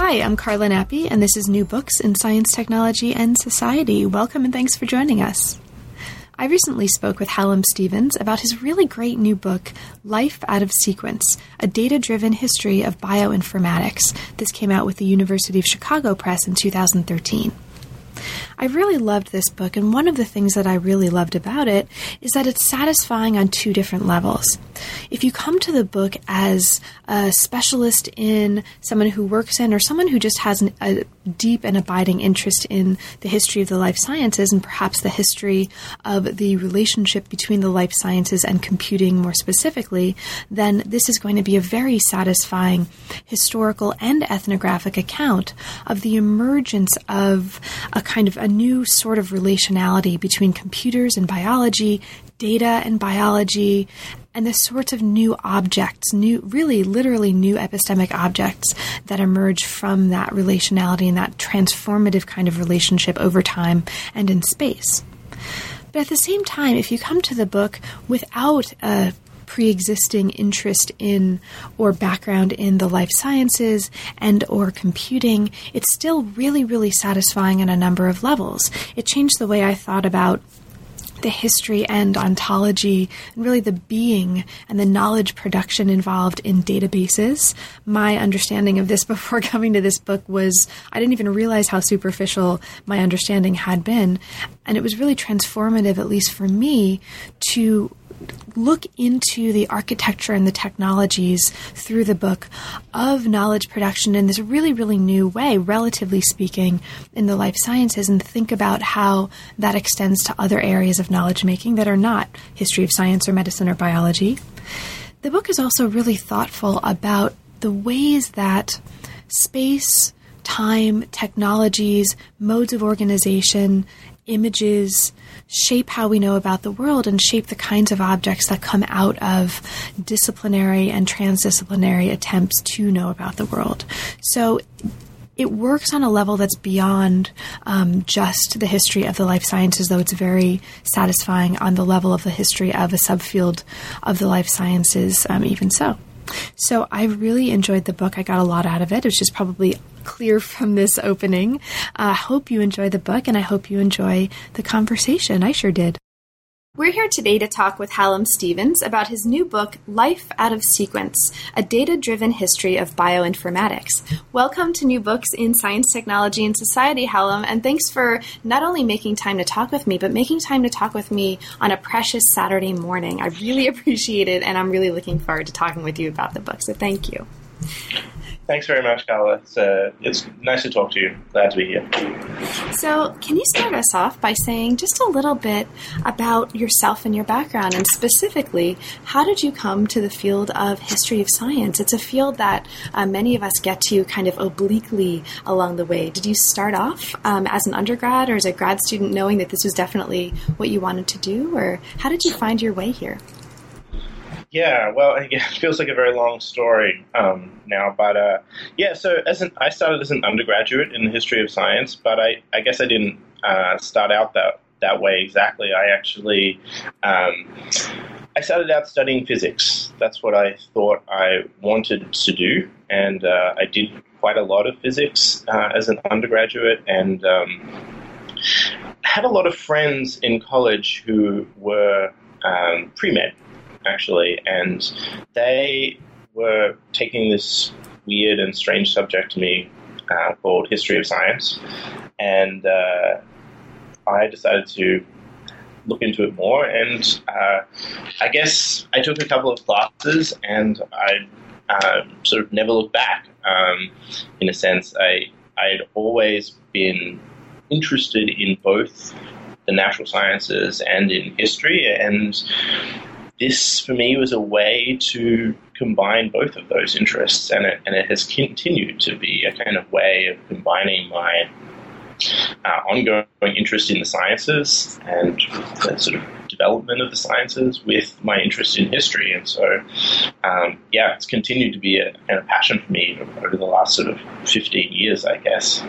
Hi, I'm Carla Nappi, and this is New Books in Science, Technology, and Society. Welcome and thanks for joining us. I recently spoke with Hallam Stevens about his really great new book, Life Out of Sequence A Data Driven History of Bioinformatics. This came out with the University of Chicago Press in 2013. I really loved this book, and one of the things that I really loved about it is that it's satisfying on two different levels. If you come to the book as a specialist in someone who works in, or someone who just has an, a deep and abiding interest in the history of the life sciences and perhaps the history of the relationship between the life sciences and computing more specifically, then this is going to be a very satisfying historical and ethnographic account of the emergence of a kind of a new sort of relationality between computers and biology, data and biology, and the sorts of new objects, new, really literally new epistemic objects that emerge from that relationality and that transformative kind of relationship over time and in space. But at the same time, if you come to the book without a pre-existing interest in or background in the life sciences and or computing it's still really really satisfying on a number of levels it changed the way i thought about the history and ontology, and really the being and the knowledge production involved in databases. My understanding of this before coming to this book was I didn't even realize how superficial my understanding had been. And it was really transformative, at least for me, to look into the architecture and the technologies through the book of knowledge production in this really, really new way, relatively speaking, in the life sciences, and think about how that extends to other areas of knowledge making that are not history of science or medicine or biology. The book is also really thoughtful about the ways that space, time, technologies, modes of organization, images, shape how we know about the world and shape the kinds of objects that come out of disciplinary and transdisciplinary attempts to know about the world. So it works on a level that's beyond um, just the history of the life sciences, though it's very satisfying on the level of the history of a subfield of the life sciences, um, even so. So I really enjoyed the book. I got a lot out of it. It was just probably clear from this opening. I uh, hope you enjoy the book and I hope you enjoy the conversation. I sure did. We're here today to talk with Hallam Stevens about his new book, Life Out of Sequence A Data Driven History of Bioinformatics. Welcome to New Books in Science, Technology, and Society, Hallam, and thanks for not only making time to talk with me, but making time to talk with me on a precious Saturday morning. I really appreciate it, and I'm really looking forward to talking with you about the book, so thank you. Thanks very much, Carla. It's, uh, it's nice to talk to you. Glad to be here. So, can you start us off by saying just a little bit about yourself and your background, and specifically, how did you come to the field of history of science? It's a field that uh, many of us get to kind of obliquely along the way. Did you start off um, as an undergrad or as a grad student knowing that this was definitely what you wanted to do, or how did you find your way here? Yeah, well, it feels like a very long story um, now, but uh, yeah. So as an, I started as an undergraduate in the history of science, but I, I guess I didn't uh, start out that that way exactly. I actually um, I started out studying physics. That's what I thought I wanted to do, and uh, I did quite a lot of physics uh, as an undergraduate, and um, had a lot of friends in college who were um, pre med actually, and they were taking this weird and strange subject to me uh, called history of science, and uh, I decided to look into it more. And uh, I guess I took a couple of classes, and I uh, sort of never looked back. Um, in a sense, I I had always been interested in both the natural sciences and in history, and this for me was a way to combine both of those interests, and it, and it has continued to be a kind of way of combining my uh, ongoing interest in the sciences and the sort of development of the sciences with my interest in history. And so, um, yeah, it's continued to be a kind of passion for me over the last sort of 15 years, I guess.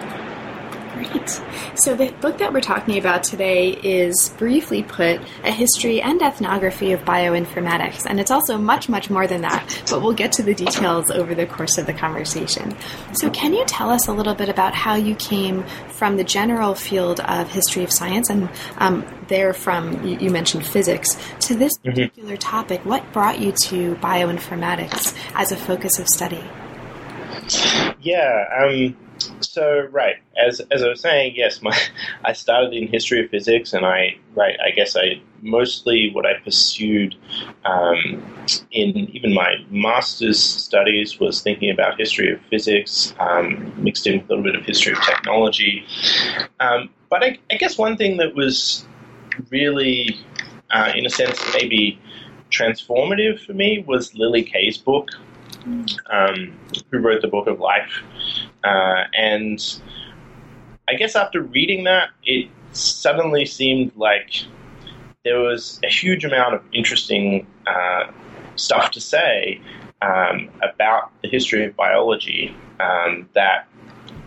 Great. So, the book that we're talking about today is briefly put a history and ethnography of bioinformatics. And it's also much, much more than that, but we'll get to the details over the course of the conversation. So, can you tell us a little bit about how you came from the general field of history of science and um, there from, you, mentioned physics, to this mm-hmm. particular mm-hmm. topic? What brought you to bioinformatics as a focus of study? Yeah. Um, so right, as as I was saying, yes, my I started in history of physics, and I right, I guess I mostly what I pursued um, in even my master's studies was thinking about history of physics, um, mixed in with a little bit of history of technology. Um, but I, I, guess one thing that was really, uh, in a sense, maybe transformative for me was Lily Kay's book, um, who wrote the Book of Life. Uh, and I guess after reading that, it suddenly seemed like there was a huge amount of interesting uh, stuff to say um, about the history of biology um, that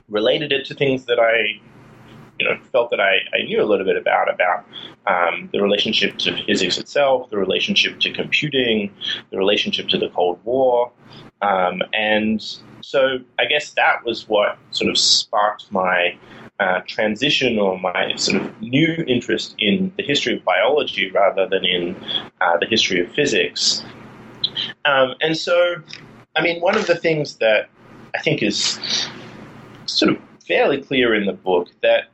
related it to things that I you know, felt that I, I knew a little bit about about um, the relationship to physics itself, the relationship to computing, the relationship to the Cold War, um, and so I guess that was what sort of sparked my uh, transition or my sort of new interest in the history of biology rather than in uh, the history of physics. Um, and so, I mean, one of the things that I think is sort of fairly clear in the book that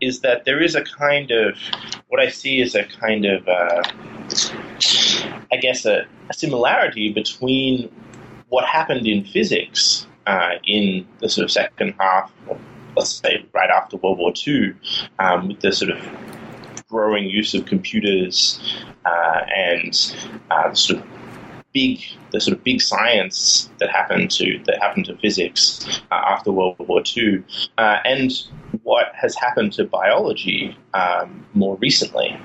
is that there is a kind of what I see is a kind of uh, I guess a, a, similarity between what happened in physics uh, in the sort of second half, let's say right after World War II, um, with the sort of growing use of computers uh, and uh, sort of big the sort of big science that happened to that happened to physics uh, after World War II, uh, and what has happened to biology um, more recently,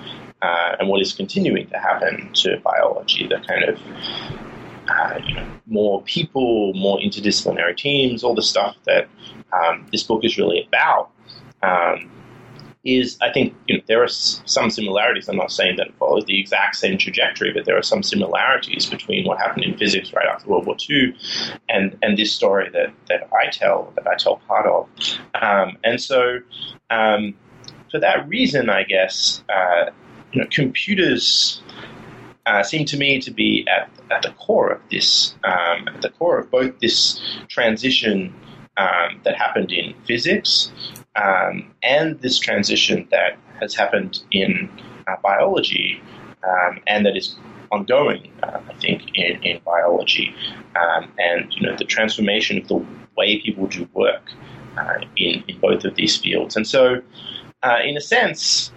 uh, and what is continuing to happen to biology. The kind of uh, more people, more interdisciplinary teams, all the stuff that um, this book is really about. Um, is I think you know, there are some similarities. I'm not saying that it follows the exact same trajectory, but there are some similarities between what happened in physics right after World War II and and this story that that I tell that I tell part of. Um, and so, um, for that reason, I guess uh, you know computers uh, seem to me to be at, at the core of this, um, at the core of both this transition um, that happened in physics um, and this transition that has happened in uh, biology um, and that is ongoing, uh, I think, in, in biology. Um, and you know the transformation of the way people do work uh, in, in both of these fields. And so, uh, in a sense,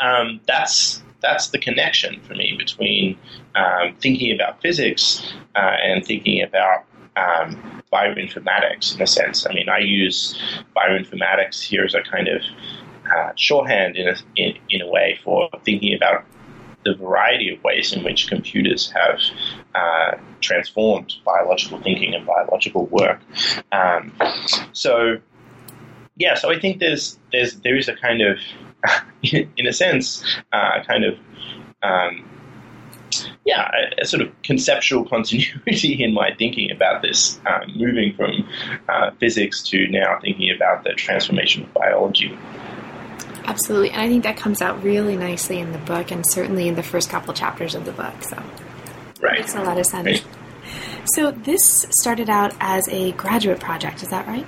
um, that's that's the connection for me between um, thinking about physics uh, and thinking about um, bioinformatics in a sense. I mean, I use bioinformatics here as a kind of uh, shorthand in a, in, in a way for thinking about the variety of ways in which computers have uh, transformed biological thinking and biological work. Um, so, yeah, so I think there's there's there is a kind of in a sense, uh, kind of, um, yeah, a, a, sort of conceptual continuity in my thinking about this, um, moving from uh, physics to now thinking about the transformation of biology. Absolutely, and I think that comes out really nicely in the book, and certainly in the first couple chapters of the book. So, right, makes a lot of sense. Right. So, this started out as a graduate project. Is that right?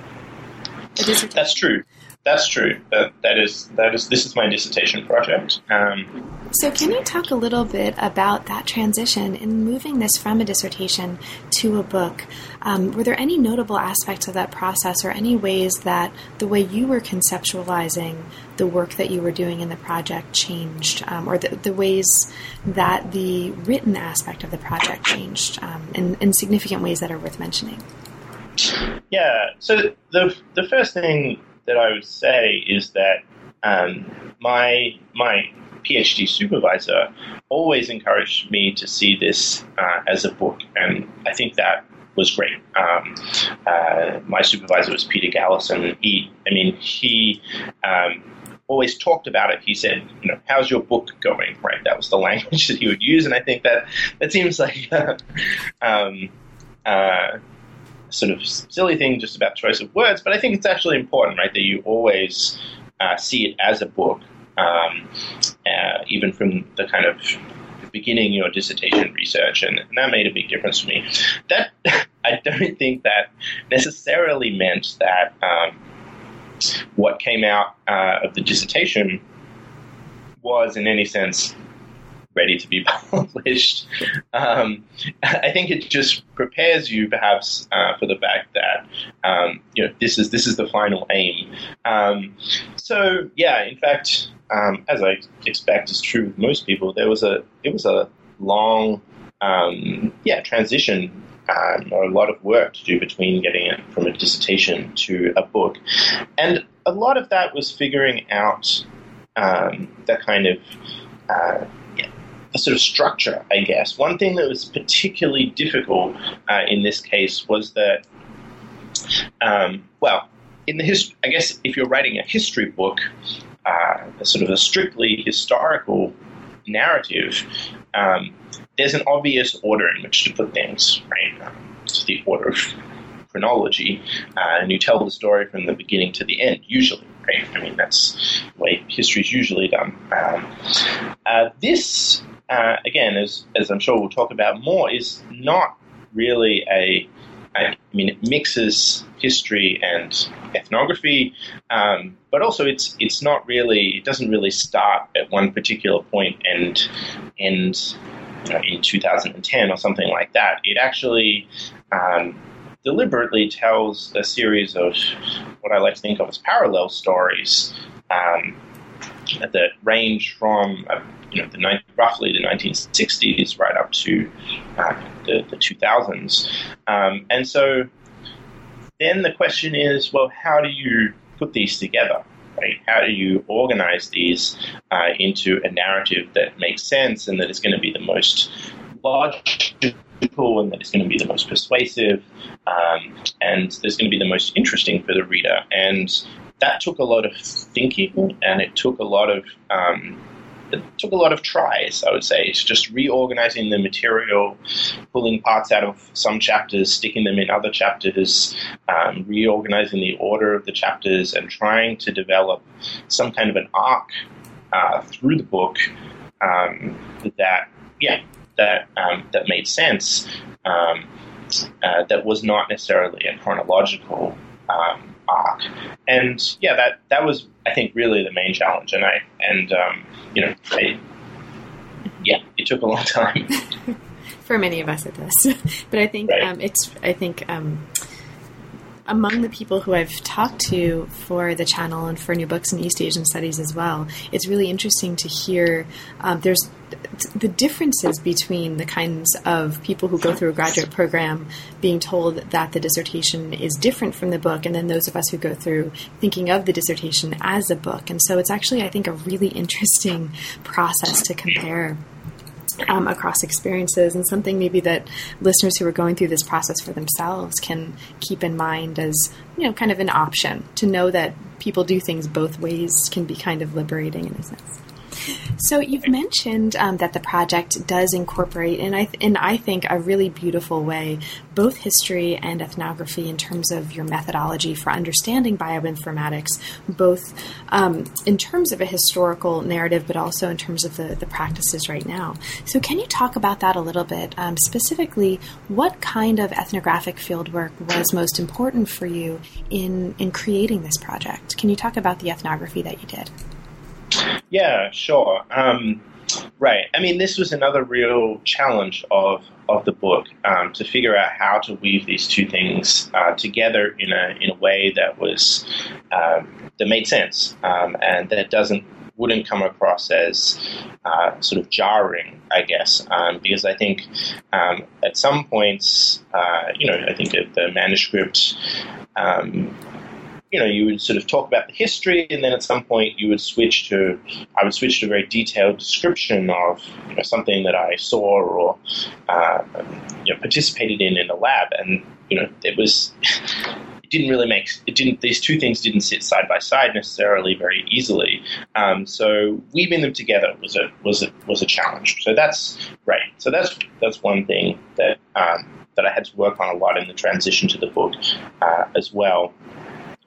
That's true. That's true. That that is that is this is my dissertation project. Um, so, can you talk a little bit about that transition in moving this from a dissertation to a book? Um, were there any notable aspects of that process, or any ways that the way you were conceptualizing the work that you were doing in the project changed, um, or the, the, ways that the written aspect of the project changed um, in, in significant ways that are worth mentioning? Yeah. So the the first thing that I would say is that um, my my PhD supervisor always encouraged me to see this uh, as a book, and I think that was great. Um, uh, my supervisor was Peter Galison. He, I mean, he um, always talked about it. He said, you know, how's your book going? Right, that was the language that he would use, and I think that that seems like um, uh, sort of silly thing just about choice of words, but I think it's actually important, right, that you always uh, see it as a book, um, uh, even from the kind of beginning your dissertation research, and, and, that made a big difference for me. That I don't think that necessarily meant that um, what came out uh, of the dissertation was in any sense ready to be published. Um, I think it just prepares you, perhaps, uh, for the fact that um, you know this is this is the final aim. Um, so yeah, in fact, um, as I expect is true with most people, there was a it was a long um, yeah transition. Um, or a lot of work to do between getting it from a dissertation to a book, and a lot of that was figuring out the kind of uh, a sort of structure, I guess. One thing that was particularly difficult uh, in this case was that, um, well, in the hist- I guess if you're writing a history book, uh, a sort of a strictly historical narrative, um, there's an obvious order in which to put things, right? Um, it's the order of chronology, uh, and you tell the story from the beginning to the end, usually, right? I mean, that's the way history is usually done. Um, uh, this uh, again, as, as I'm sure we'll talk about more, is not really a I mean, it mixes history and ethnography, um, but also it's it's not really it doesn't really start at one particular point and end you know, in 2010 or something like that. It actually um, deliberately tells a series of what I like to think of as parallel stories um, that range from uh, you know, the roughly the 1960s right up to uh, the, the 2000s. Um, and so then the question is, well, how do you put these together? Right? How do you organize these uh, into a narrative that makes sense and that is going to be the most logical and that is going to be the most persuasive um, and that's going to be the most interesting for the reader? And that took a lot of thinking and it took a lot of um, it took a lot of tries, I would say. It's just reorganizing the material, pulling parts out of some chapters, sticking them in other chapters, um, reorganizing the order of the chapters, and trying to develop some kind of an arc uh, through the book um, that, yeah, that um, that made sense. Um, uh, that was not necessarily a chronological um, arc, and yeah, that that was I think really the main challenge. And I and um, you know, I, yeah, it took a long time. For many of us, it does. but I think right. um, it's. I think um, among the people who I've talked to for the channel and for new books in East Asian studies as well, it's really interesting to hear. Um, there's the differences between the kinds of people who go through a graduate program being told that the dissertation is different from the book, and then those of us who go through thinking of the dissertation as a book. And so it's actually, I think, a really interesting process to compare. Um, across experiences, and something maybe that listeners who are going through this process for themselves can keep in mind as, you know, kind of an option to know that people do things both ways can be kind of liberating in a sense. So you've mentioned um, that the project does incorporate, and I th- and I think a really beautiful way, both history and ethnography in terms of your methodology for understanding bioinformatics, both um, in terms of a historical narrative, but also in terms of the, the practices right now. So can you talk about that a little bit? Um, specifically, what kind of ethnographic fieldwork was most important for you in in creating this project? Can you talk about the ethnography that you did? Yeah, sure. Um, right. I mean, this was another real challenge of of the book um, to figure out how to weave these two things uh, together in a in a way that was um, that made sense um, and that doesn't wouldn't come across as uh, sort of jarring, I guess, um, because I think um, at some points, uh, you know, I think the manuscript um, you know, you would sort of talk about the history, and then at some point you would switch to, I would switch to a very detailed description of you know, something that I saw or uh, you know, participated in in a lab, and you know, it was. it didn't really make it didn't these two things didn't sit side by side necessarily very easily. Um, so weaving them together was a was a was a challenge. So that's right so that's that's one thing that um, that I had to work on a lot in the transition to the book uh, as well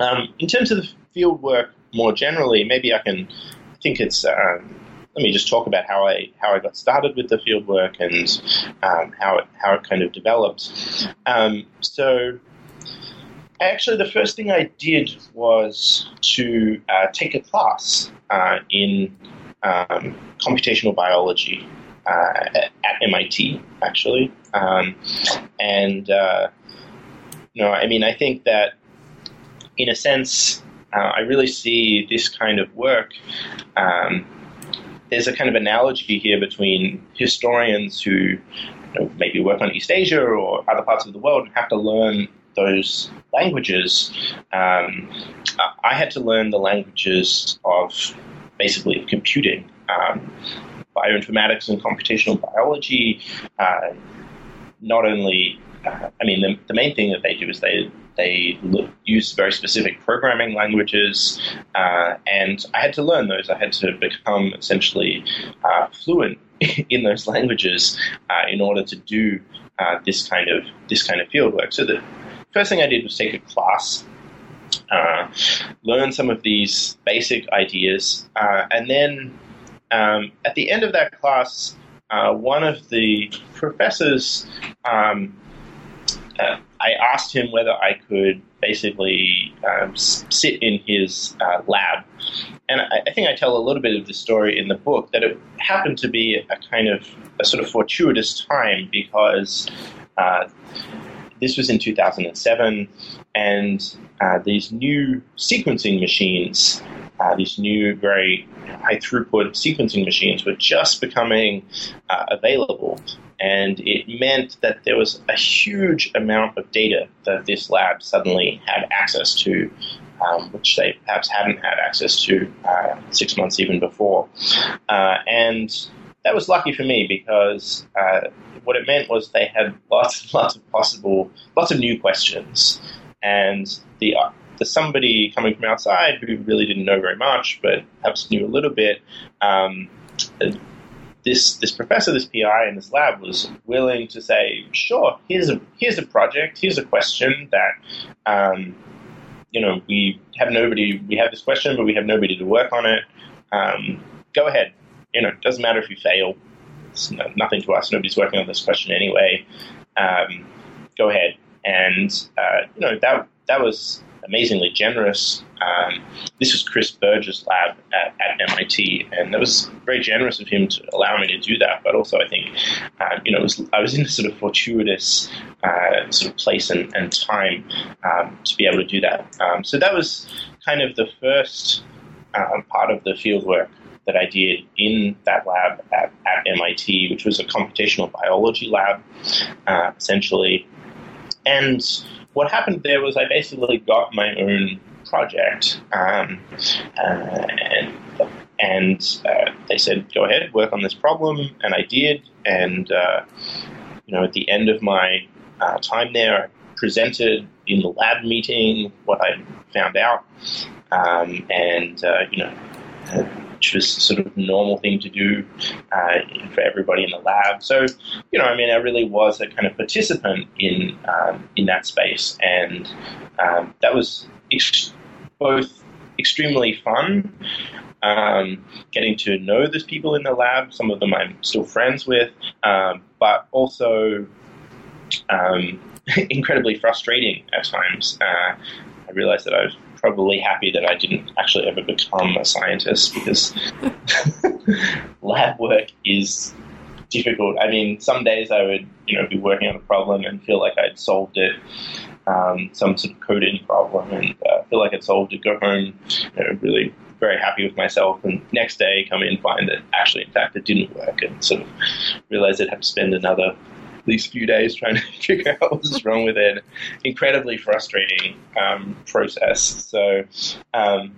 um, in terms of the field work more generally, maybe I can I think it's. Um, let me just talk about how I how I got started with the field work and um, how it how it kind of developed. Um, so, actually, the first thing I did was to uh, take a class uh, in um, computational biology uh, at, at, MIT, actually, um, and uh, you know, I mean, I think that in a sense, uh, I really see this kind of work. Um, there's a kind of analogy here between historians who you know, maybe work on East Asia or other parts of the world and have to learn those languages. Um, I had to learn the languages of basically computing, um, bioinformatics and computational biology. Uh, not only, uh, I mean, the, the main thing that they do is they they use very specific programming languages, uh, and I had to learn those. I had to become essentially uh, fluent in those languages uh, in order to do uh, this kind of this kind of field work. So the first thing I did was take a class. Uh, learn some of these basic ideas, uh, and then um, at the end of that class, one of the professors um, uh, I asked him whether I could basically um, sit in his uh, lab. And I, I, think I tell a little bit of the story in the book that it happened to be a kind of a sort of fortuitous time because uh, this was in 2007 and uh, these new sequencing machines, uh, these new very high throughput sequencing machines were just becoming uh, available and it meant that there was a huge amount of data that this lab suddenly had access to, um, which they perhaps hadn't had access to uh, six months even before. Uh, and that was lucky for me because uh, what it meant was they had lots and lots of possible, lots of new questions. And the the somebody coming from outside who really didn't know very much, but perhaps knew a little bit, um, this this professor, this PI in this lab was willing to say, sure, here's a here's a project, here's a question that um, you know we have nobody, we have this question, but we have nobody to work on it. Um, go ahead, you know, it doesn't matter if you fail. It's no, nothing to us. Nobody's working on this question anyway. Um, go ahead, and uh, you know that that was amazingly generous. Um, this was Chris Burge's lab at, at, MIT, and it was very generous of him to allow me to do that. But also, I think, uh, you know, was, I was in a sort of fortuitous uh, sort of place and, and time um, to be able to do that. Um, so that was kind of the first um, part of the field work that I did in that lab at, at MIT, which was a computational biology lab, uh, essentially. And what happened there was I basically got my own project, um, uh, and and uh, they said go ahead work on this problem, and I did, and uh, you know at the end of my uh, time there, I presented in the lab meeting what I found out, um, and uh, you know which was sort of normal thing to do uh, for everybody in the lab. So, you know, I mean, I really was a kind of participant in um, in that space, and um, that was ex- both extremely fun. Um, getting to know those people in the lab, some of them I'm still friends with, um, but also um, incredibly frustrating at times. Uh, I realized that I was probably happy that I didn't actually ever become a scientist because lab work is difficult. I mean, some days I would, you know, be working on a problem and feel like I'd solved it, um, some sort of coding problem, and uh, feel like I'd solved it. Go home, you know, really very happy with myself, and next day come in find that actually, in fact, it didn't work, and sort of realize I'd have to spend another these few days trying to figure out what was wrong with it. Incredibly frustrating um, process. So. Um,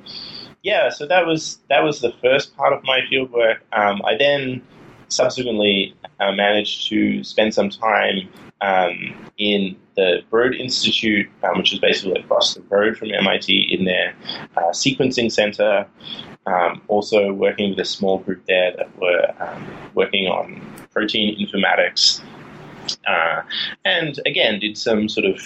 yeah, so that was that was the first part of my fieldwork. Um, I then subsequently uh, managed to spend some time um, in the Broad Institute, um, which is basically across the road from MIT, in their uh, sequencing center. Um, also working with a small group there that were um, working on protein informatics uh, and again, did some sort of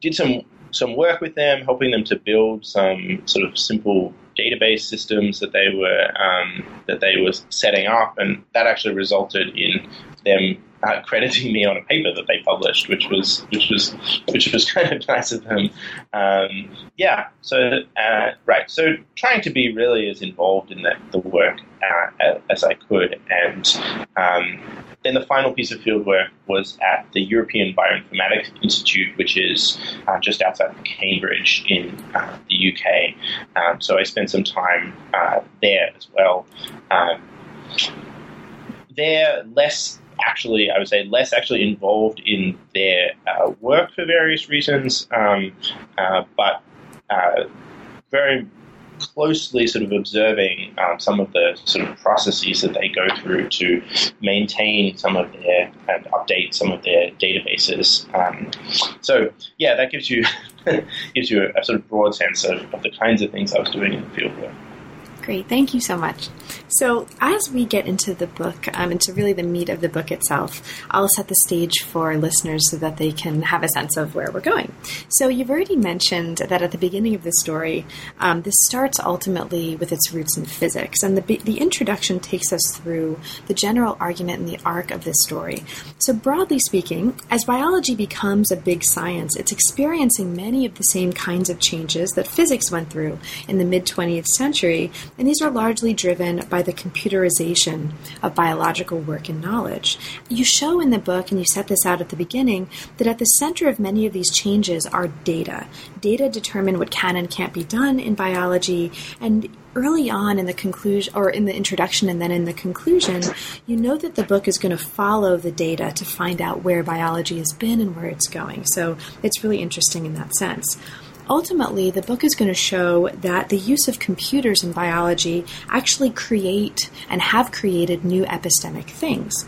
did some some work with them, helping them to build some sort of simple database systems that they were um, that they were setting up, and that actually resulted in them uh, crediting me on a paper that they published, which was which was which was kind of nice of them. Um, yeah, so uh, right, so trying to be really as involved in the, the work uh, as I could, and um, then the final piece of fieldwork was at the European Bioinformatics Institute, which is uh, just outside of Cambridge in uh, the UK. Um, so I spent some time uh, there as well. Um, they're less actually, I would say, less actually involved in their uh, work for various reasons, um, uh, but uh, very closely sort of observing um, some of the sort of processes that they go through to maintain some of their and update some of their databases. Um, so yeah, that gives you gives you a, a, sort of broad sense of, of the kinds of things I was doing in the field. Great, thank you so much. So, as we get into the book, um, into really the meat of the book itself, I'll set the stage for listeners so that they can have a sense of where we're going. So, you've already mentioned that at the beginning of the story, um, this starts ultimately with its roots in physics, and the, the introduction takes us through the general argument and the arc of this story. So, broadly speaking, as biology becomes a big science, it's experiencing many of the same kinds of changes that physics went through in the mid 20th century and these are largely driven by the computerization of biological work and knowledge. You show in the book, and you set this out at the beginning, that at the center of many of these changes are data. Data determine what can and can't be done in biology, and early on in the conclusion or in the introduction and then in the conclusion, you know that the book is going to follow the data to find out where biology has been and where it's going. So it's really interesting in that sense ultimately, the book is going to show that the use of computers in biology actually create and have created new epistemic things.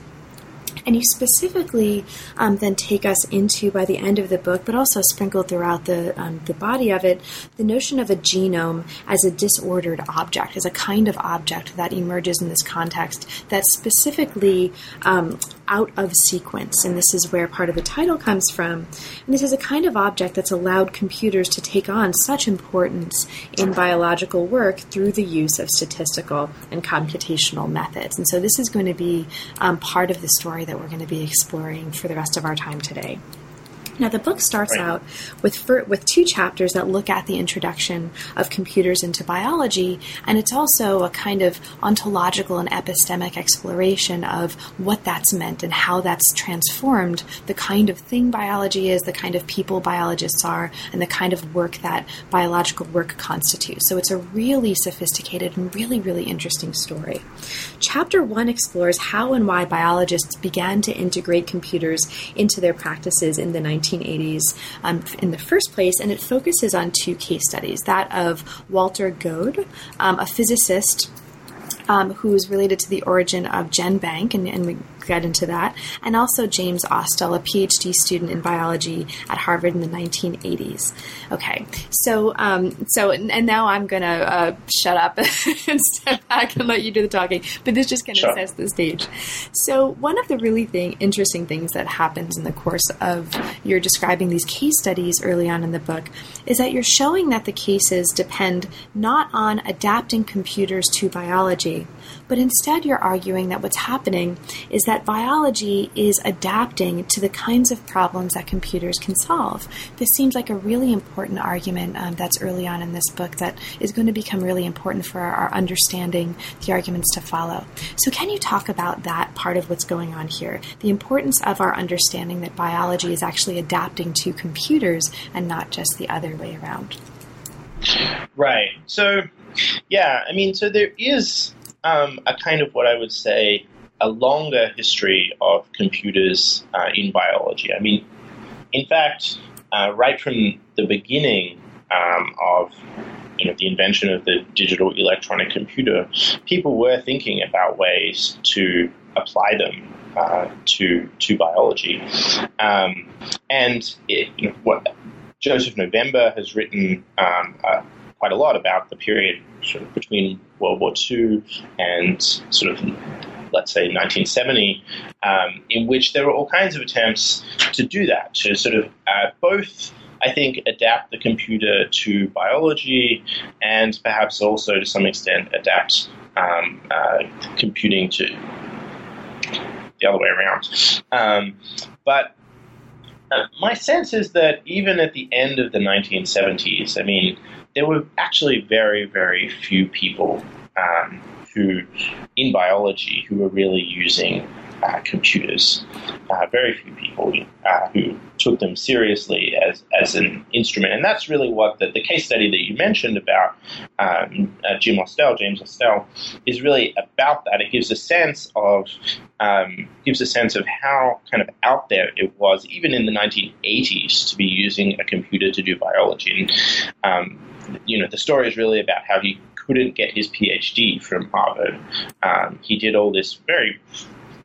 And you specifically um, then take us into, by the end of the book, but also sprinkled throughout the, um, the body of it, the notion of a genome as a disordered object, as a kind of object that emerges in this context that specifically um, out of sequence. And this is where part of the title comes from. And this is a kind of object that's allowed computers to take on such importance in biological work through the use of statistical and computational methods. And so this is going to be um, part of the story that we're going to be exploring for the rest of our time today. Now, the book starts right. out with with two chapters that look at the introduction of computers into biology, and it's also a kind of ontological and epistemic exploration of what that's meant and how that's transformed the kind of thing biology is, the kind of people biologists are, and the kind of work that biological work constitutes. So it's a really sophisticated and really, really interesting story. Chapter one explores how and why biologists began to integrate computers into their practices in the 19 1980s um, in the first place, and it focuses on two case studies that of Walter Goad, um, a physicist um, who is related to the origin of GenBank, and, and we get into that. And also James Ostell, a PhD student in biology at Harvard in the 1980s. Okay, so um, so and now I'm gonna uh, shut up and step back and let you do the talking. But this just kind of sure. sets the stage. So one of the really thing, interesting things that happens in the course of your describing these case studies early on in the book is that you're showing that the cases depend not on adapting computers to biology, but instead you're arguing that what's happening is that biology is adapting to the kinds of problems that computers can solve. This seems like a really important argument um, that's early on in this book that is going to become really important for our, our understanding the arguments to follow. So, can you talk about that part of what's going on here? The importance of our understanding that biology is actually adapting to computers and not just the other way around. Right. So, yeah, I mean, so there is um, a kind of what I would say a longer history of computers uh, in biology. I mean, in fact, uh, right from the beginning um, of you know, the invention of the digital electronic computer, people were thinking about ways to apply them uh, to to biology. Um, and it, you know, what Joseph November has written um, quite a lot about the period sort of between World War II and sort of let's say 1970, um, in which there were all kinds of attempts to do that, to sort of uh, both, I think, adapt the computer to biology and perhaps also to some extent adapt um, uh, computing to the other way around. Um, but uh, my sense is that even at the end of the 1970s, I mean, there were actually very, very few people um, who, in biology, who were really using uh, computers. Uh, very few people uh, who took them seriously as, as an instrument. And that's really what the, the case study that you mentioned about um, uh, Jim Ostell, James Ostell, is really about that. It gives a sense of um, gives a sense of how kind of out there it was, even in the 1980s, to be using a computer to do biology. And um, you know, the story is really about how he couldn't get his PhD from Harvard. Um, he did all this very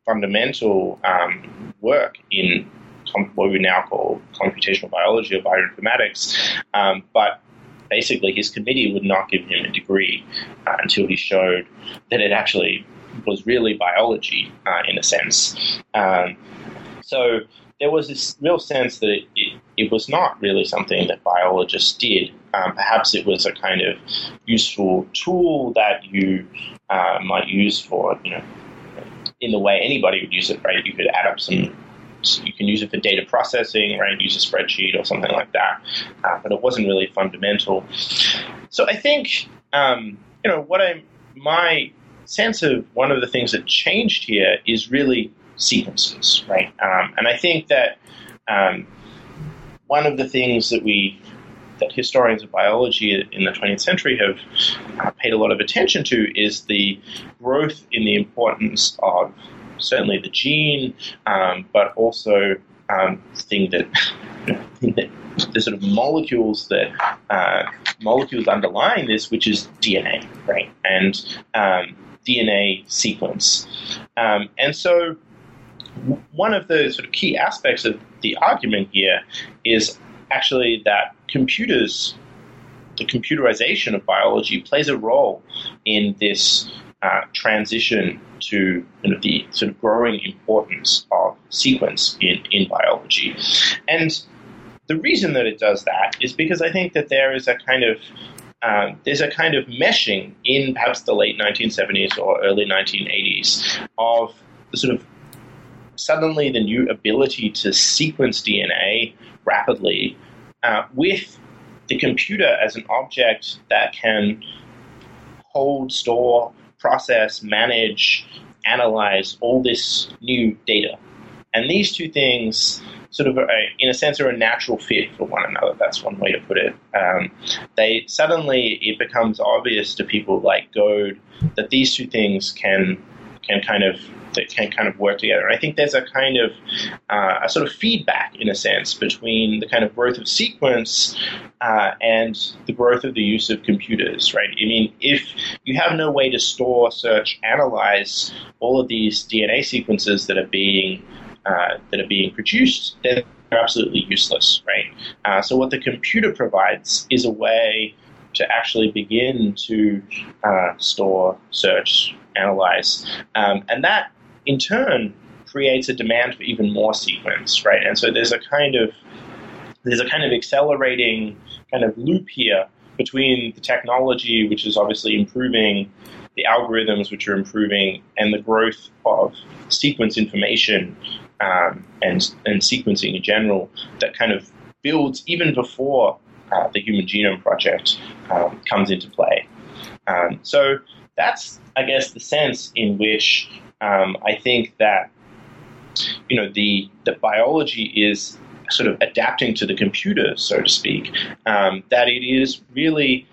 fundamental um, work in what we now call computational biology or bioinformatics, um, but basically his committee would not give him a degree uh, until he showed that it actually was really biology uh, in a sense. Um, so there was this real sense that it, it, it, was not really something that biologists did. Um, perhaps it was a kind of useful tool that you uh, might use for, you know, in the way anybody would use it, right? You could add up some, you can use it for data processing, right? Use a spreadsheet or something like that. Uh, but it wasn't really fundamental. So I think, um, you know, what I, my sense of one of the things that changed here is really sequences, right? Um, and I think that um, one of the things that we that historians of biology in the 20th century have uh, paid a lot of attention to is the growth in the importance of certainly the gene, um, but also um, thing that, that the sort of molecules that uh, molecules underlying this, which is DNA, right, and um, DNA sequence, um, and so one of the sort of key aspects of the argument here is actually that computers, the computerization of biology, plays a role in this uh, transition to you know, the sort of growing importance of sequence in, in biology. And the reason that it does that is because I think that there is a kind of um, there's a kind of meshing in perhaps the late 1970s or early 1980s of the sort of suddenly the new ability to sequence DNA rapidly uh, with the computer as an object that can hold, store, process, manage, analyze all this new data. And these two things sort of, in a sense, are a natural fit for one another. That's one way to put it. Um, they suddenly it becomes obvious to people like Goad that these two things can can kind of that can kind of work together. I think there's a kind of uh, a sort of feedback, in a sense, between the kind of growth of sequence uh, and the growth of the use of computers, right? I mean, if you have no way to store, search, analyze all of these DNA sequences that are being uh, that are being produced, then they're absolutely useless, right? Uh, so what the computer provides is a way to actually begin to uh, store, search, analyze, um, and that in turn creates a demand for even more sequence, right? And so there's a kind of there's a kind of accelerating kind of loop here between the technology, which is obviously improving, the algorithms, which are improving, and the growth of sequence information um, and and sequencing in general that kind of builds even before uh, the Human Genome Project um, comes into play. Um, so that's, I guess, the sense in which um, I think that you know the the biology is sort of adapting to the computer, so to speak. Um, that it is really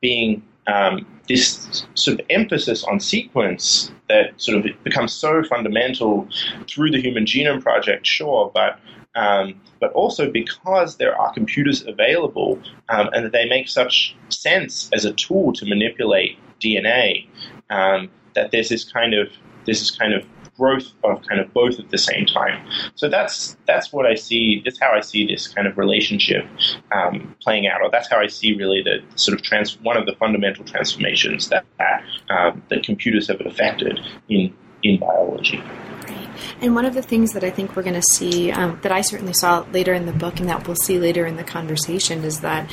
being um, this sort of emphasis on sequence that sort of becomes so fundamental through the Human Genome Project, sure, but um, but also because there are computers available um, and that they make such sense as a tool to manipulate DNA, um, that there's this kind of this is kind of growth of kind of both at the same time. So that's that's what I see. That's how I see this kind of relationship um, playing out, or that's how I see really the sort of trans one of the fundamental transformations that that, um, that computers have affected in in biology. And one of the things that I think we're going to see, um, that I certainly saw later in the book, and that we'll see later in the conversation, is that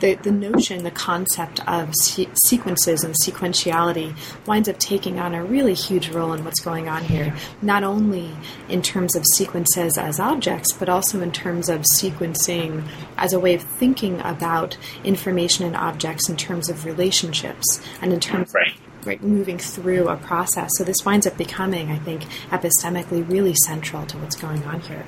the, the notion, the concept of se- sequences and sequentiality winds up taking on a really huge role in what's going on here, not only in terms of sequences as objects, but also in terms of sequencing as a way of thinking about information and objects in terms of relationships and in terms right. of right, moving through a process. So this winds up becoming, I think, epistemically really central to what's going on here.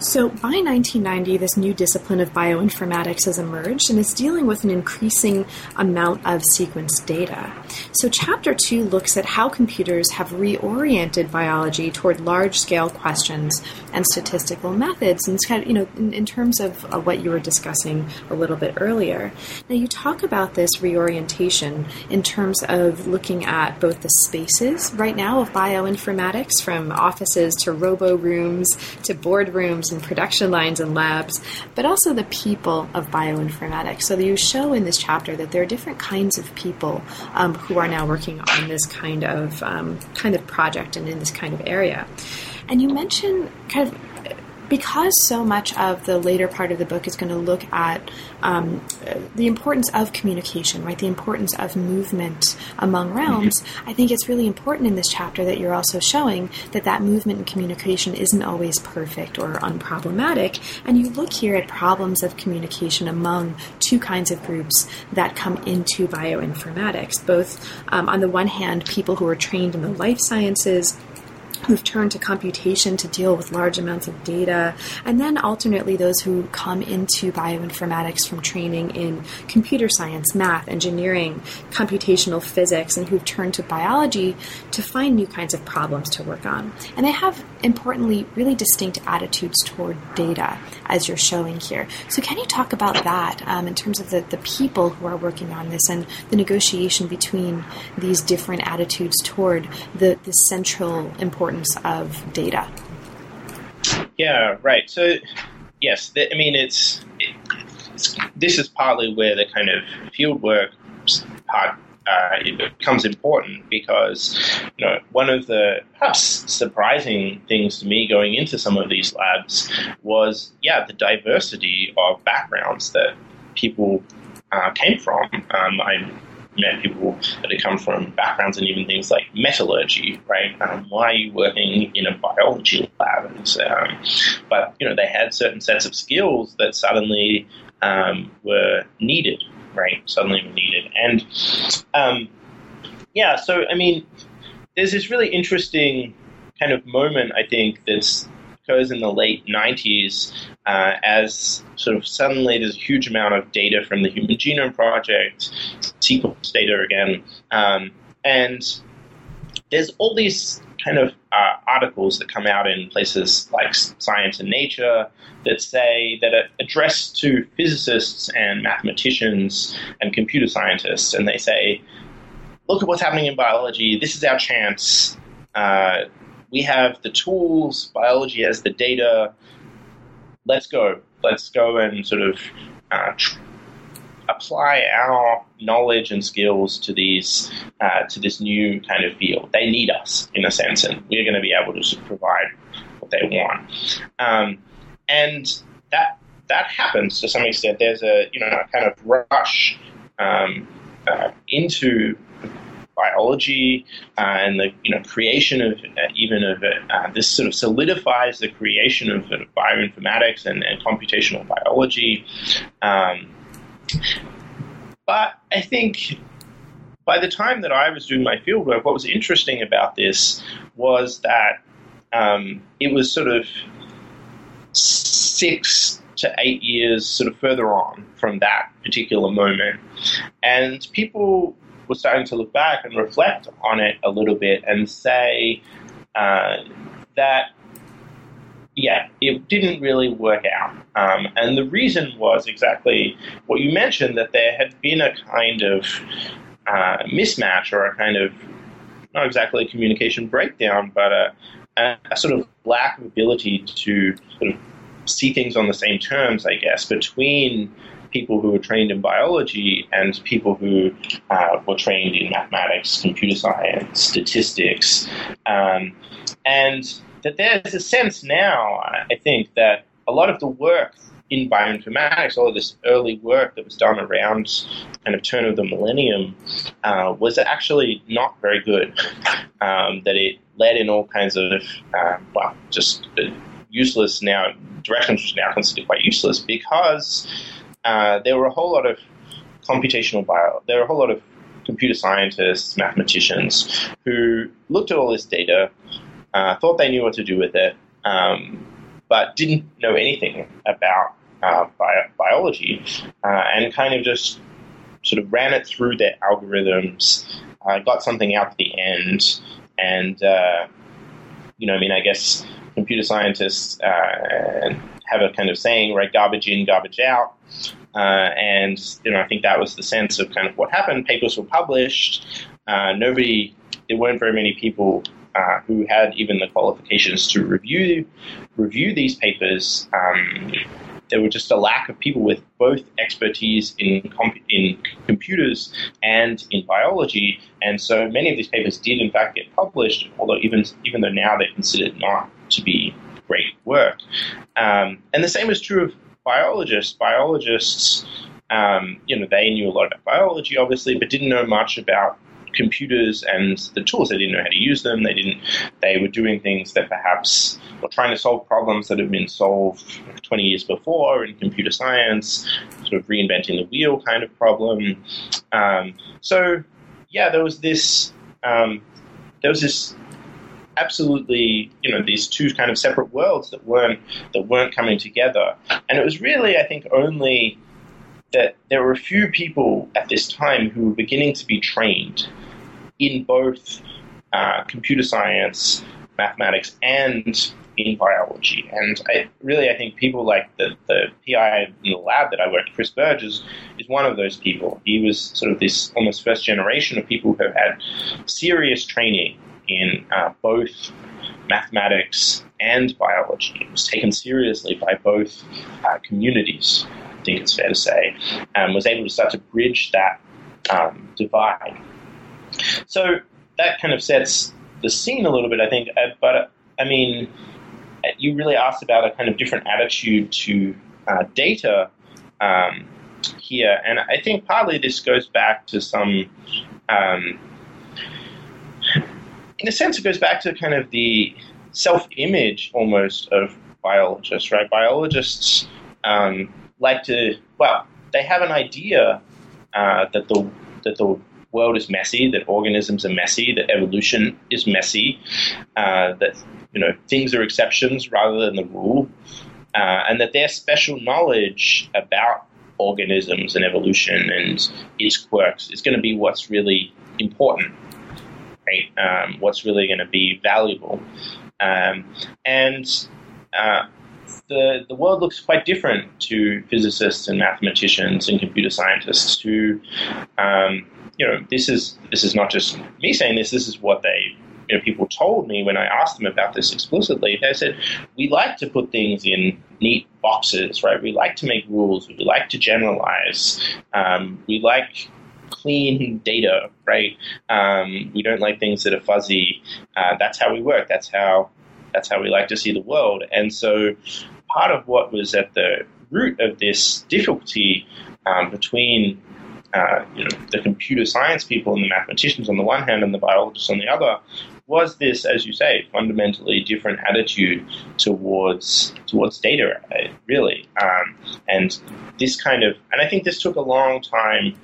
So, by 1990, this new discipline of bioinformatics has emerged and is dealing with an increasing amount of sequence data. So, Chapter 2 looks at how computers have reoriented biology toward large scale questions and statistical methods, and kind of, you know, in, in terms of uh, what you were discussing a little bit earlier. Now, you talk about this reorientation in terms of looking at both the spaces right now of bioinformatics, from offices to robo rooms to boardrooms and production lines and labs, but also the people of bioinformatics. So you show in this chapter that there are different kinds of people um, who are now working on this kind of um, kind of project and in this kind of area. And you mention kind of because so much of the later part of the book is going to look at um, the importance of communication, right? The importance of movement among realms. I think it's really important in this chapter that you're also showing that that movement and communication isn't always perfect or unproblematic. And you look here at problems of communication among two kinds of groups that come into bioinformatics, both um, on the one hand, people who are trained in the life sciences who've turned to computation to deal with large amounts of data, and then alternately those who come into bioinformatics from training in computer science, math, engineering, computational physics, and who've turned to biology to find new kinds of problems to work on. And they have, importantly, really distinct attitudes toward data, as you're showing here. So, can you talk about that um, in terms of the, the people who are working on this and the negotiation between these different attitudes toward the, the central importance? of data. Yeah, right. So, yes, I mean, it's, it's, this is partly where the kind of fieldwork part uh, it becomes important because you know one of the perhaps surprising things to me going into some of these labs was yeah the diversity of backgrounds that people uh, came from. Um, I met people that had come from backgrounds and even things like metallurgy, right? Um, why are you working in a biology lab? And, um, but you know, they had certain sets of skills that suddenly um, were needed, right? Suddenly were needed, and um, yeah. So I mean, there's this really interesting kind of moment I think that's occurs in the late 90s uh, as sort of suddenly there's a huge amount of data from the Human Genome Project, sequence data again, um, and there's all these kind of uh, articles that come out in places like Science and Nature that say that are addressed to physicists and mathematicians and computer scientists, and they say, "Look at what's happening in biology. This is our chance. Uh, we have the tools. Biology has the data. Let's go. Let's go and sort of." Uh, tr- apply our knowledge and skills to these uh, to this new kind of field. They need us in a sense, and we're going to be able to provide what they want. Um, and that that happens to some extent. There's a you know kind of rush um, uh, into biology uh, and the you know creation of uh, even of uh, this sort of solidifies the creation of bioinformatics and, and computational biology. Um, but I think by the time that I was doing my fieldwork, what was interesting about this was that um, it was sort of six to eight years sort of further on from that particular moment. And people were starting to look back and reflect on it a little bit and say uh, that yeah, it didn't really work out. Um, and the reason was exactly what you mentioned that there had been a kind of uh, mismatch or a kind of, not exactly a communication breakdown, but a, a, a, sort of lack of ability to sort of see things on the same terms, I guess, between people who were trained in biology and people who uh, were trained in mathematics, computer science, statistics. Um, and that there's a sense now, I think, that a lot of the work in bioinformatics, all of this early work that was done around kind of turn of the millennium, uh, was actually not very good. Um, that it led in all kinds of, uh, well, just useless now, directions which are now considered quite useless because uh, there were a whole lot of computational bio, there were a whole lot of computer scientists, mathematicians who looked at all this data, uh, thought they knew what to do with it, um, but didn't know anything about uh, bio- biology, uh, and kind of just sort of ran it through their algorithms, uh, got something out at the end, and uh, you know, I mean, I guess computer scientists uh, have a kind of saying, right? Garbage in, garbage out. and you know, I think that was the sense of kind of what happened. Papers were published. nobody, there weren't very many people uh, who had even the qualifications to review review these papers. Um, there was just a lack of people with both expertise in in computers and in biology, and so many of these papers did in fact get published. Although even even though now they're considered not to be great work, um, and the same is true of biologists. Biologists, um, you know, they knew a lot about biology, obviously, but didn't know much about computers and the tools. They didn't know how to use them. They didn't. They were doing things that perhaps were trying to solve problems that had been solved 20 years before in computer science, sort of reinventing the wheel kind of problem. Um, so yeah, there was this. Um, there was this absolutely you know these two kind of separate worlds that weren't that weren't coming together and it was really i think only that there were a few people at this time who were beginning to be trained in both uh, computer science, mathematics, and in biology. And I, really, I think people like the, the PI in the lab that I worked, Chris Burge, is, one of those people. He was sort of this almost first generation of people who had serious training in uh, both mathematics and biology. It was taken seriously by both uh, communities, I think it's fair to say, and was able to start to bridge that um, divide. So that kind of sets the scene a little bit, I think. Uh, but I mean, uh, you really asked about a kind of different attitude to uh, data um, here, and I think partly this goes back to some. Um, in a sense, it goes back to kind of the self-image almost of biologists, right? Biologists um, like to, well, they have an idea uh, that the that the world is messy, that organisms are messy, that evolution is messy, uh, that you know things are exceptions rather than the rule, uh, and that their special knowledge about organisms and evolution and its quirks is going to be what's really important. right? Um, what's really going to be valuable, um, and uh, the the world looks quite different to physicists and mathematicians and computer scientists who, um, you know, this is this is not just me saying this. This is what they you know, people told me when I asked them about this explicitly, they said, we like to put things in neat boxes, right? We like to make rules. We like to generalize. Um, we like clean data, right? Um, we don't like things that are fuzzy. Uh, that's how we work. That's how that's how we like to see the world. And so, part of what was at the root of this difficulty um, between uh, you know the computer science people and the mathematicians on the one hand and the biologists on the other was this, as you say, fundamentally different attitude towards towards data, really, um, and this kind of, and I think this took a long time.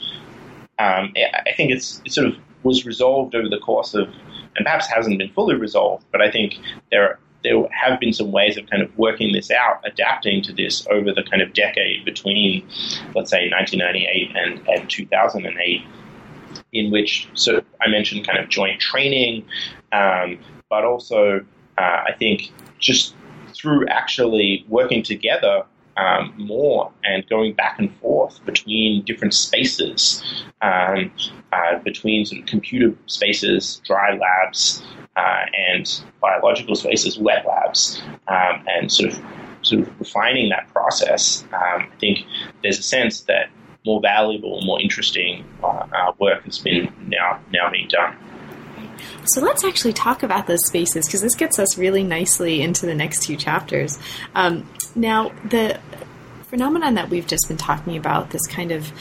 Um, I think it's it sort of was resolved over the course of, and perhaps hasn't been fully resolved, but I think there there have been some ways of kind of working this out, adapting to this over the kind of decade between, let's say, 1998 and, and 2008 in which so I mentioned kind of joint training, um, but also uh, I think just through actually working together um, more and going back and forth between different spaces, um, uh, between sort of computer spaces, dry labs, uh, and biological spaces, wet labs, um, and sort of sort of refining that process. Um, I think there's a sense that more valuable, more interesting uh, uh, work has been now now being done. So let's actually talk about those spaces because this gets us really nicely into the next two chapters. Um, now, the phenomenon that we've just been talking about, this kind of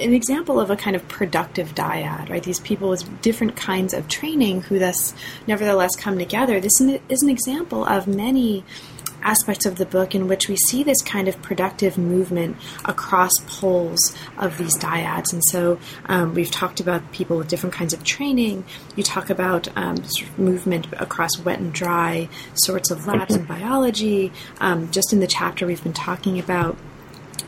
an example of a kind of productive dyad, right? These people with different kinds of training who thus nevertheless come together. This is an example of many aspects of the book in which we see this kind of productive movement across poles of these dyads. And so um, we've talked about people with different kinds of training. You talk about um, sort of movement across wet and dry sorts of labs in biology. Um, just in the chapter, we've been talking about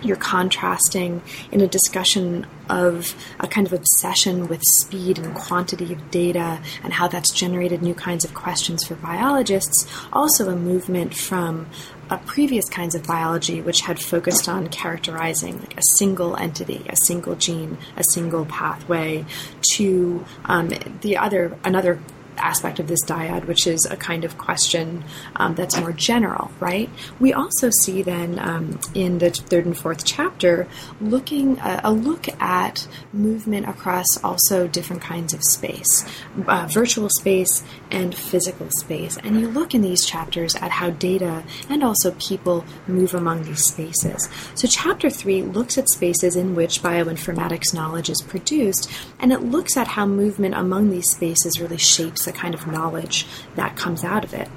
you're contrasting in a discussion of a kind of obsession with speed and quantity of data and how that's generated new kinds of questions for biologists, also a movement from a previous kinds of biology which had focused on characterizing like a single entity, a single gene, a single pathway, to um, the other another aspect of this dyad, which is a kind of question um, that's more general, right? We also see then um, in the third and fourth chapter looking uh, a look at movement across also different kinds of space, uh, virtual space and physical space, and you look in these chapters at how data and also people move among these spaces. So chapter three looks at spaces in which bioinformatics knowledge is produced, and it looks at how movement among these spaces really shapes the kind of knowledge that comes out of it.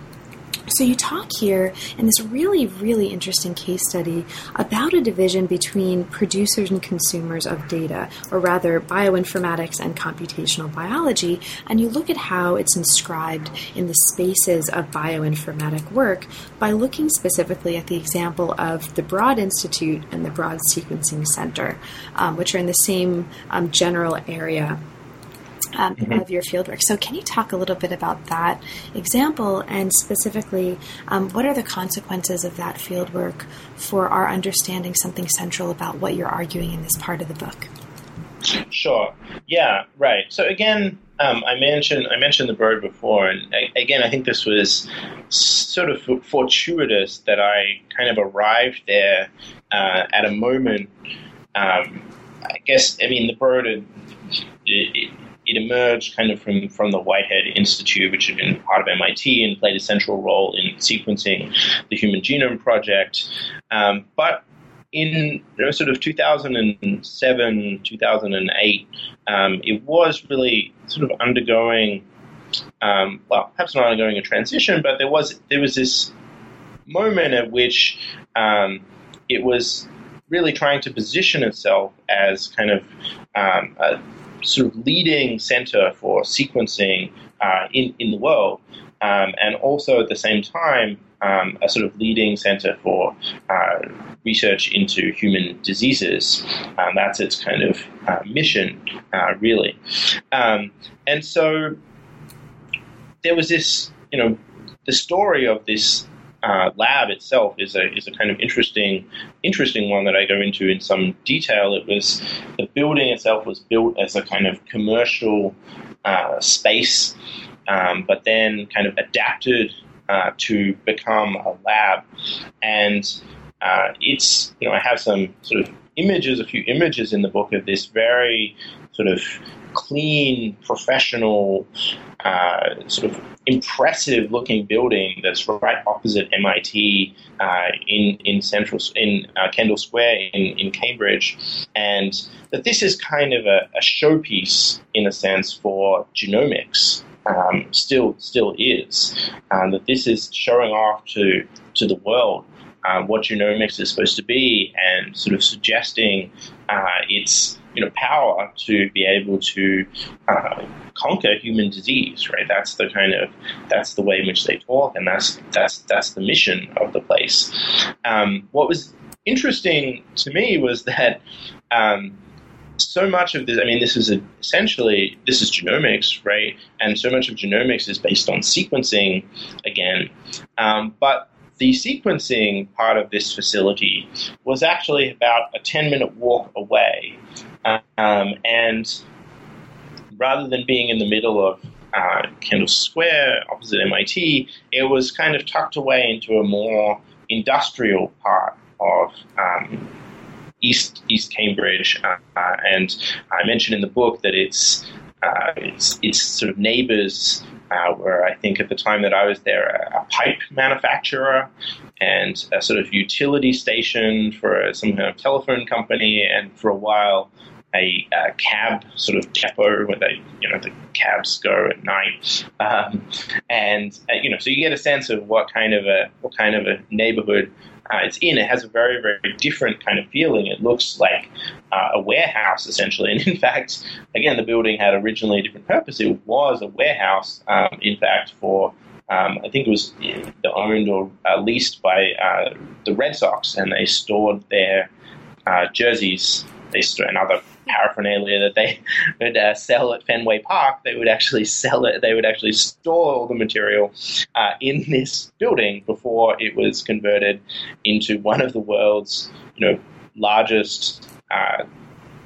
So, you talk here in this really, really interesting case study about a division between producers and consumers of data, or rather, bioinformatics and computational biology, and you look at how it's inscribed in the spaces of bioinformatic work by looking specifically at the example of the Broad Institute and the Broad Sequencing Center, um, which are in the same um, general area um, mm-hmm. of your fieldwork. So, can you talk a little bit about that example and specifically um, what are the consequences of that fieldwork for our understanding something central about what you're arguing in this part of the book? Sure. Yeah. Right. So again, um, I mentioned I mentioned the Broad before, and I, again, I think this was sort of fortuitous that I kind of arrived there uh, at a moment. Um, I guess I mean the Broad. It, it, it emerged kind of from, from the Whitehead Institute, which had been part of MIT and played a central role in sequencing the Human Genome Project. Um, but in you know, sort of 2007, 2008, um, it was really sort of undergoing, um, well, perhaps not undergoing a transition, but there was there was this moment at which um, it was really trying to position itself as kind of um, a sort of leading center for sequencing uh, in, in the world, um, and also at the same time, um, a sort of leading center for uh, research into human diseases. Um, that's its kind of uh, mission, uh, really. Um, and so there was this, you know, the story of this uh, lab itself is a is a kind of interesting interesting one that I go into in some detail. It was the building itself was built as a kind of commercial uh, space, um, but then kind of adapted uh, to become a lab, and uh, it's you know I have some sort of images, a few images in the book of this very sort of clean, professional, uh, sort of impressive looking building that's right opposite MIT uh, in in central in uh, Kendall Square in, in Cambridge, and that this is kind of a, a showpiece in a sense for genomics. Um, still, still is um, that this is showing off to to the world uh, what genomics is supposed to be and sort of suggesting uh, its you know power to be able to uh, conquer human disease right that's the kind of that's the way in which they talk and that's that's that's the mission of the place um, what was interesting to me was that um, so much of this, I mean, this is a, essentially, this is genomics, right? And so much of genomics is based on sequencing again. Um, but the sequencing part of this facility was actually about a 10 minute walk away. Um, and rather than being in the middle of uh, Kendall Square opposite MIT, it was kind of tucked away into a more industrial part of um, East East Cambridge. Uh, and I mentioned in the book that it's uh, it's, it's sort of neighbors uh, were, I think, at the time that I was there, a, a, pipe manufacturer and a sort of utility station for some kind of telephone company, and for a while, a, a cab sort of depot where they, you know, the cabs go at night, um, and uh, you know, so you get a sense of what kind of a what kind of a neighborhood uh, it's in, it has a very, very different kind of feeling. It looks like uh, a warehouse, essentially. And in fact, again, the building had originally a different purpose. It was a warehouse, um, in fact, for um, I think it was owned or uh, leased by uh, the Red Sox, and they stored their uh, jerseys. They and other paraphernalia that they would uh, sell at Fenway Park, they would actually sell it. They would actually store all the material uh, in this building before it was converted into one of the world's, you know, largest uh,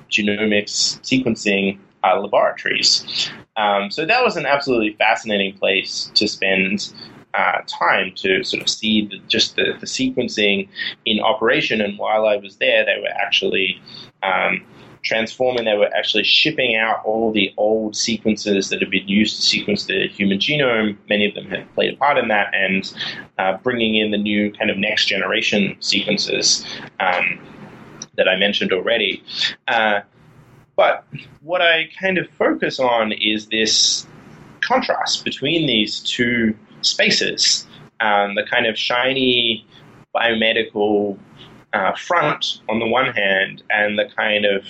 genomics sequencing uh, laboratories. Um, so that was an absolutely fascinating place to spend uh, time to sort of see the, just the, the, sequencing in operation. And while I was there, they were actually um, transforming, they were actually shipping out all the old sequencers that had been used to sequence the human genome. Many of them had played a part in that, and uh, bringing in the new kind of next generation sequencers um, that I mentioned already. Uh, but what I kind of focus on is this contrast between these two spaces um, the kind of shiny biomedical uh, front on the one hand, and the kind of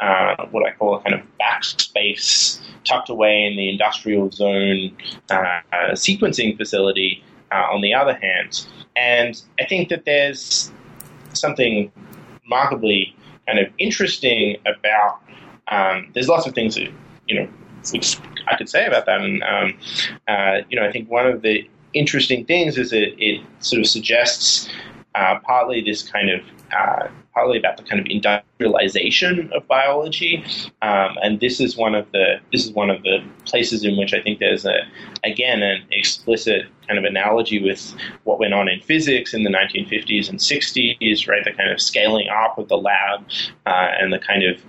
uh, what I call a kind of backspace tucked away in the industrial zone uh, sequencing facility uh, on the other hand. And I think that there's something remarkably kind of interesting about. Um, there's lots of things that you know I could say about that, and um, uh, you know I think one of the interesting things is that it sort of suggests uh, partly this kind of uh, partly about the kind of industrialization of biology, um, and this is one of the this is one of the places in which I think there's a again an explicit kind of analogy with what went on in physics in the 1950s and 60s, right? The kind of scaling up of the lab uh, and the kind of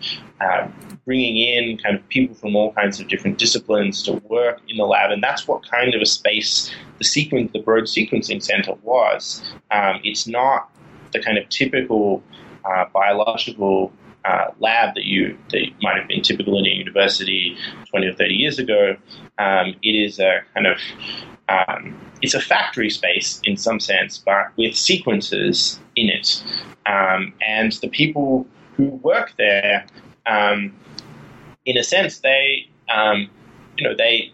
uh, bringing in kind of people from all kinds of different disciplines to work in the lab, and that's what kind of a space the sequence, the Broad Sequencing Center was. Um, it's not the kind of typical uh, biological uh, lab that you that might have been typical in a university 20 or 30 years ago. Um, it is a kind of um, it's a factory space in some sense, but with sequencers in it, um, and the people who work there, um, in a sense, they um, you know they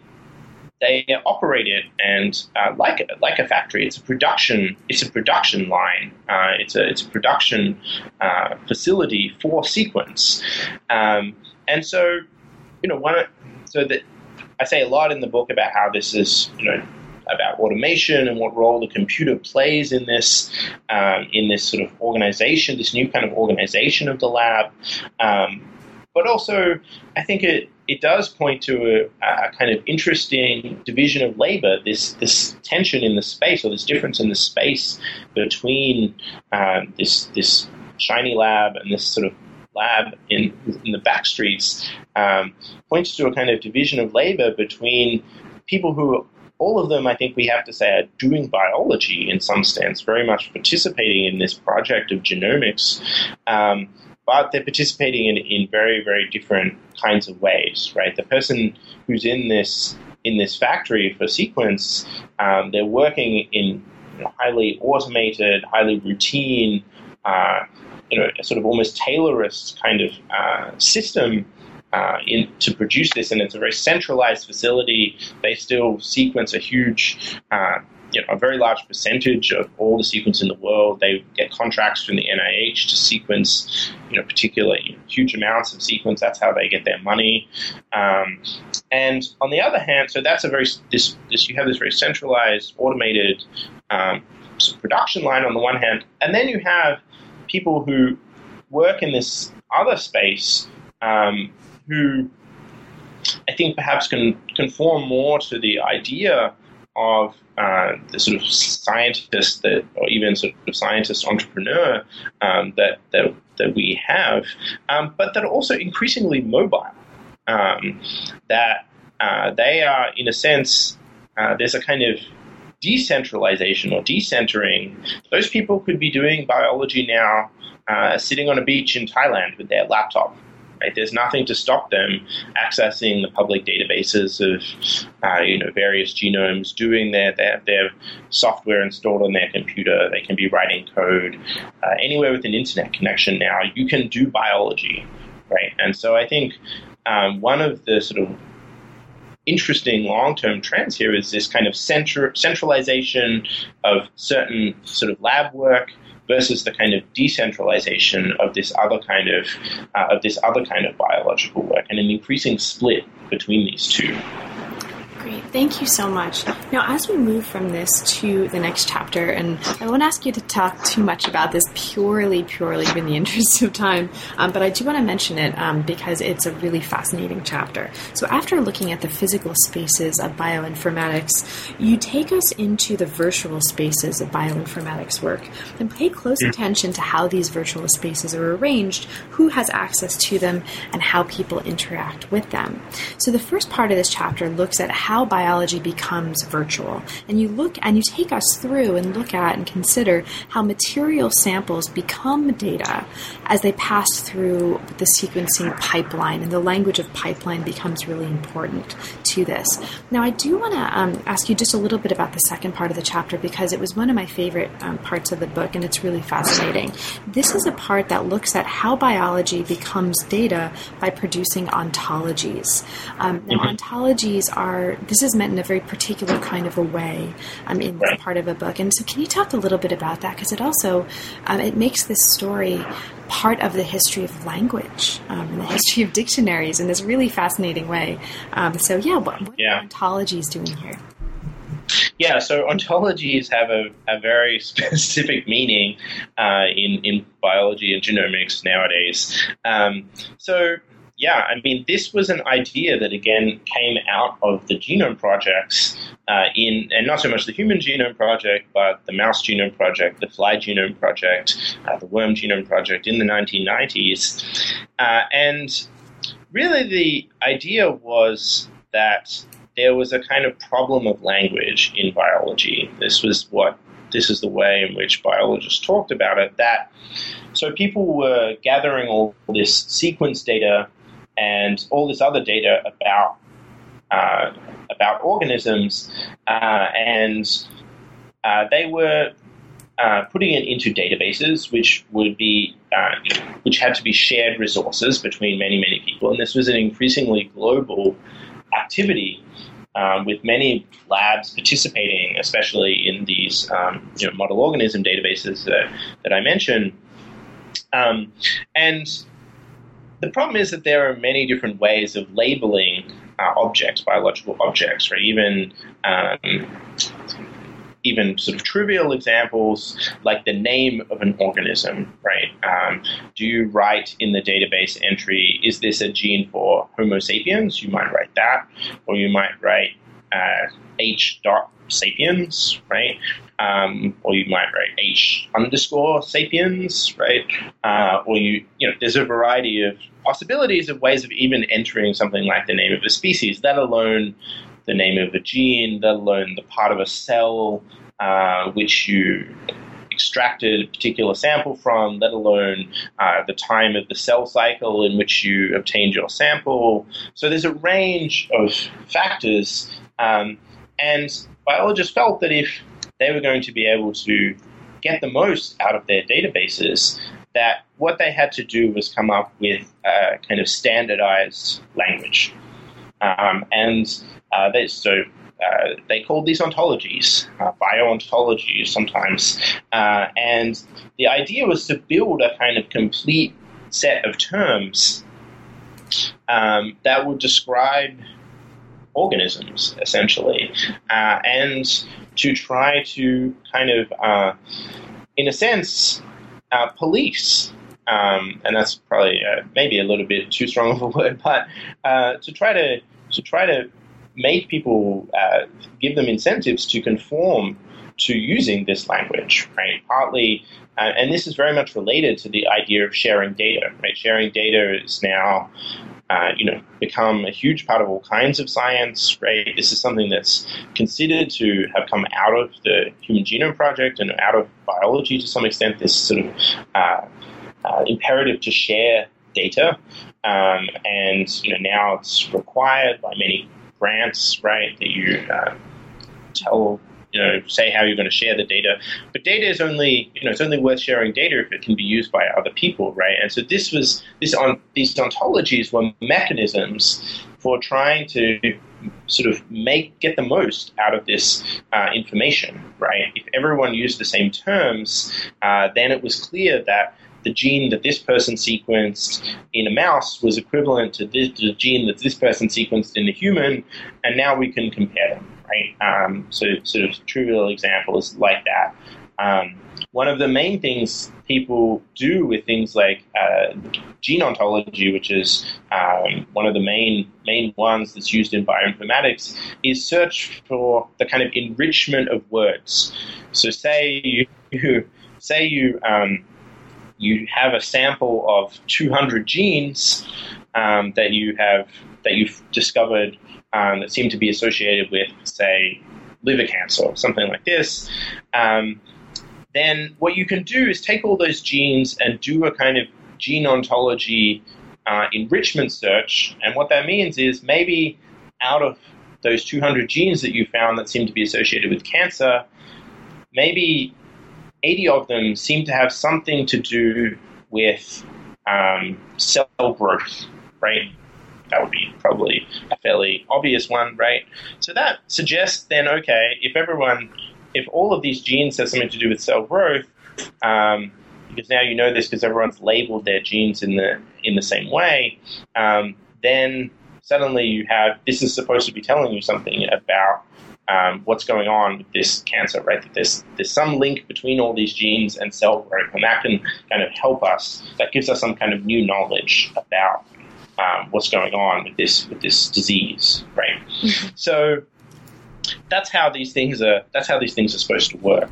they operate it and uh, like a, like a factory. It's a production. It's a production line. Uh, it's a it's a production uh, facility for sequence. Um, and so, you know, one so that I say a lot in the book about how this is, you know, about automation and what role the computer plays in this um, in this sort of organization, this new kind of organization of the lab. Um, but also, I think it it does point to a, a, kind of interesting division of labor, this this tension in the space or this difference in the space between um, this this shiny lab and this sort of lab in in the back streets um, points to a kind of division of labor between people who all of them, I think we have to say, are doing biology in some sense, very much participating in this project of genomics. Um, but they're participating in, in very, very different kinds of ways, right? The person who's in this in this factory for sequence, um, they're working in highly automated, highly routine, uh, you know, sort of almost Taylorist kind of uh, system uh, in, to produce this, and it's a very centralized facility. They still sequence a huge, uh, you know, a very large percentage of all the sequence in the world. They get contracts from the NIH to sequence, you know, particularly huge amounts of sequence. That's how they get their money. Um, and on the other hand, so that's a very this this you have this very centralized, automated um, production line on the one hand, and then you have people who work in this other space um, who I think perhaps can conform more to the idea of uh, the sort of scientist that, or even sort of scientist entrepreneur um, that, that that we have, um, but that are also increasingly mobile. Um, that uh, they are, in a sense, uh, there's a kind of decentralization or decentering. Those people could be doing biology now, uh, sitting on a beach in Thailand with their laptop Right? There's nothing to stop them accessing the public databases of uh, you know various genomes, doing their, their, their software installed on their computer. They can be writing code uh, anywhere with an internet connection now. You can do biology, right? And so I think um, one of the sort of interesting long-term trends here is this kind of centralization of certain sort of lab work versus the kind of decentralization of this other kind of uh, of this other kind of biological work, and an increasing split between these two. Great, thank you so much. Now, as we move from this to the next chapter, and I won't ask you to talk too much about this purely, purely in the interest of time, um, but I do want to mention it um, because it's a really fascinating chapter. So, after looking at the physical spaces of bioinformatics, you take us into the virtual spaces of bioinformatics work and pay close mm. attention to how these virtual spaces are arranged, who has access to them, and how people interact with them. So, the first part of this chapter looks at how how biology becomes virtual. And you look and you take us through and look at and consider how material samples become data as they pass through the sequencing pipeline. And the language of pipeline becomes really important to this. Now, I do want to um, ask you just a little bit about the second part of the chapter because it was one of my favorite um, parts of the book and it's really fascinating. This is a part that looks at how biology becomes data by producing ontologies. Um, now, mm-hmm. ontologies are this is meant in a very particular kind of a way um, in this part of a book. And so, can you talk a little bit about that? Because it also um, it makes this story part of the history of language um, and the history of dictionaries in this really fascinating way. Um, so, yeah, what, what yeah. are ontologies doing here? Yeah, so ontologies have a, a very specific meaning uh, in, in biology and genomics nowadays. Um, so yeah, I mean, this was an idea that again came out of the genome projects uh, in, and not so much the human genome project, but the mouse genome project, the fly genome project, uh, the worm genome project in the 1990s, uh, and really the idea was that there was a kind of problem of language in biology. This was what this is the way in which biologists talked about it. That so people were gathering all this sequence data and all this other data about uh, about organisms, uh, and uh, they were uh, putting it into databases, which would be uh, which had to be shared resources between many many people, and this was an increasingly global activity. Um, with many labs participating, especially in these um, you know, model organism databases that, that I mentioned. Um, and the problem is that there are many different ways of labeling uh, objects, biological objects, right? Even um, even sort of trivial examples like the name of an organism, right? Um, do you write in the database entry, is this a gene for Homo sapiens? You might write that, or you might write uh, H dot sapiens, right? Um, or you might write H underscore sapiens, right? Uh, or you, you know, there's a variety of possibilities of ways of even entering something like the name of a species, let alone the name of a gene, let alone the part of a cell uh, which you extracted a particular sample from, let alone uh, the time of the cell cycle in which you obtained your sample. So there's a range of factors, um, and biologists felt that if they were going to be able to get the most out of their databases, that what they had to do was come up with a kind of standardized language. Um, and uh, they, so uh, they called these ontologies, uh, bio-ontologies sometimes. Uh, and the idea was to build a kind of complete set of terms um, that would describe organisms, essentially, uh, and to try to kind of, uh, in a sense, uh, police um, and that's probably uh, maybe a little bit too strong of a word, but uh, to try to to try to make people uh, give them incentives to conform to using this language, right? Partly, uh, and this is very much related to the idea of sharing data, right? Sharing data is now, uh, you know, become a huge part of all kinds of science, right? This is something that's considered to have come out of the Human Genome Project and out of biology to some extent. This sort of uh, uh, imperative to share data, um, and you know now it's required by many grants, right? That you uh, tell, you know, say how you're going to share the data. But data is only, you know, it's only worth sharing data if it can be used by other people, right? And so this was this on these ontologies were mechanisms for trying to sort of make get the most out of this uh, information, right? If everyone used the same terms, uh, then it was clear that the gene that this person sequenced in a mouse was equivalent to this, the gene that this person sequenced in a human, and now we can compare them, right? Um, so, sort of trivial examples like that. Um, one of the main things people do with things like uh, gene ontology, which is um, one of the main main ones that's used in bioinformatics, is search for the kind of enrichment of words. So, say you say you um, you have a sample of 200 genes um, that you have that you've discovered um, that seem to be associated with, say, liver cancer or something like this. Um, then what you can do is take all those genes and do a kind of gene ontology uh, enrichment search. And what that means is maybe out of those 200 genes that you found that seem to be associated with cancer, maybe 80 of them seem to have something to do with um, cell growth, right? That would be probably a fairly obvious one, right? So that suggests then, okay, if everyone, if all of these genes have something to do with cell growth, um, because now you know this because everyone's labeled their genes in the in the same way, um, then suddenly you have this is supposed to be telling you something about um, what's going on with this cancer, right? That there's there's some link between all these genes and cell growth, and that can kind of help us. That gives us some kind of new knowledge about um, what's going on with this with this disease, right? Mm-hmm. So that's how these things are. That's how these things are supposed to work.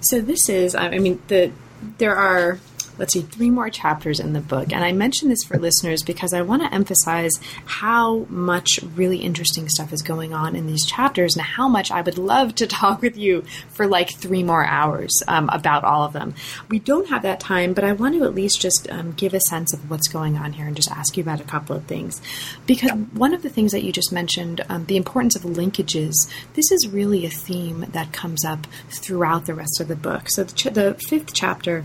So this is, I mean, the there are let's see, three more chapters in the book. And I mention this for listeners because I want to emphasize how much really interesting stuff is going on in these chapters and how much I would love to talk with you for like three more hours um, about all of them. We don't have that time, but I want to at least just um, give a sense of what's going on here and just ask you about a couple of things. Because one of the things that you just mentioned, um, the importance of linkages, this is really a theme that comes up throughout the rest of the book. So the, ch- the fifth chapter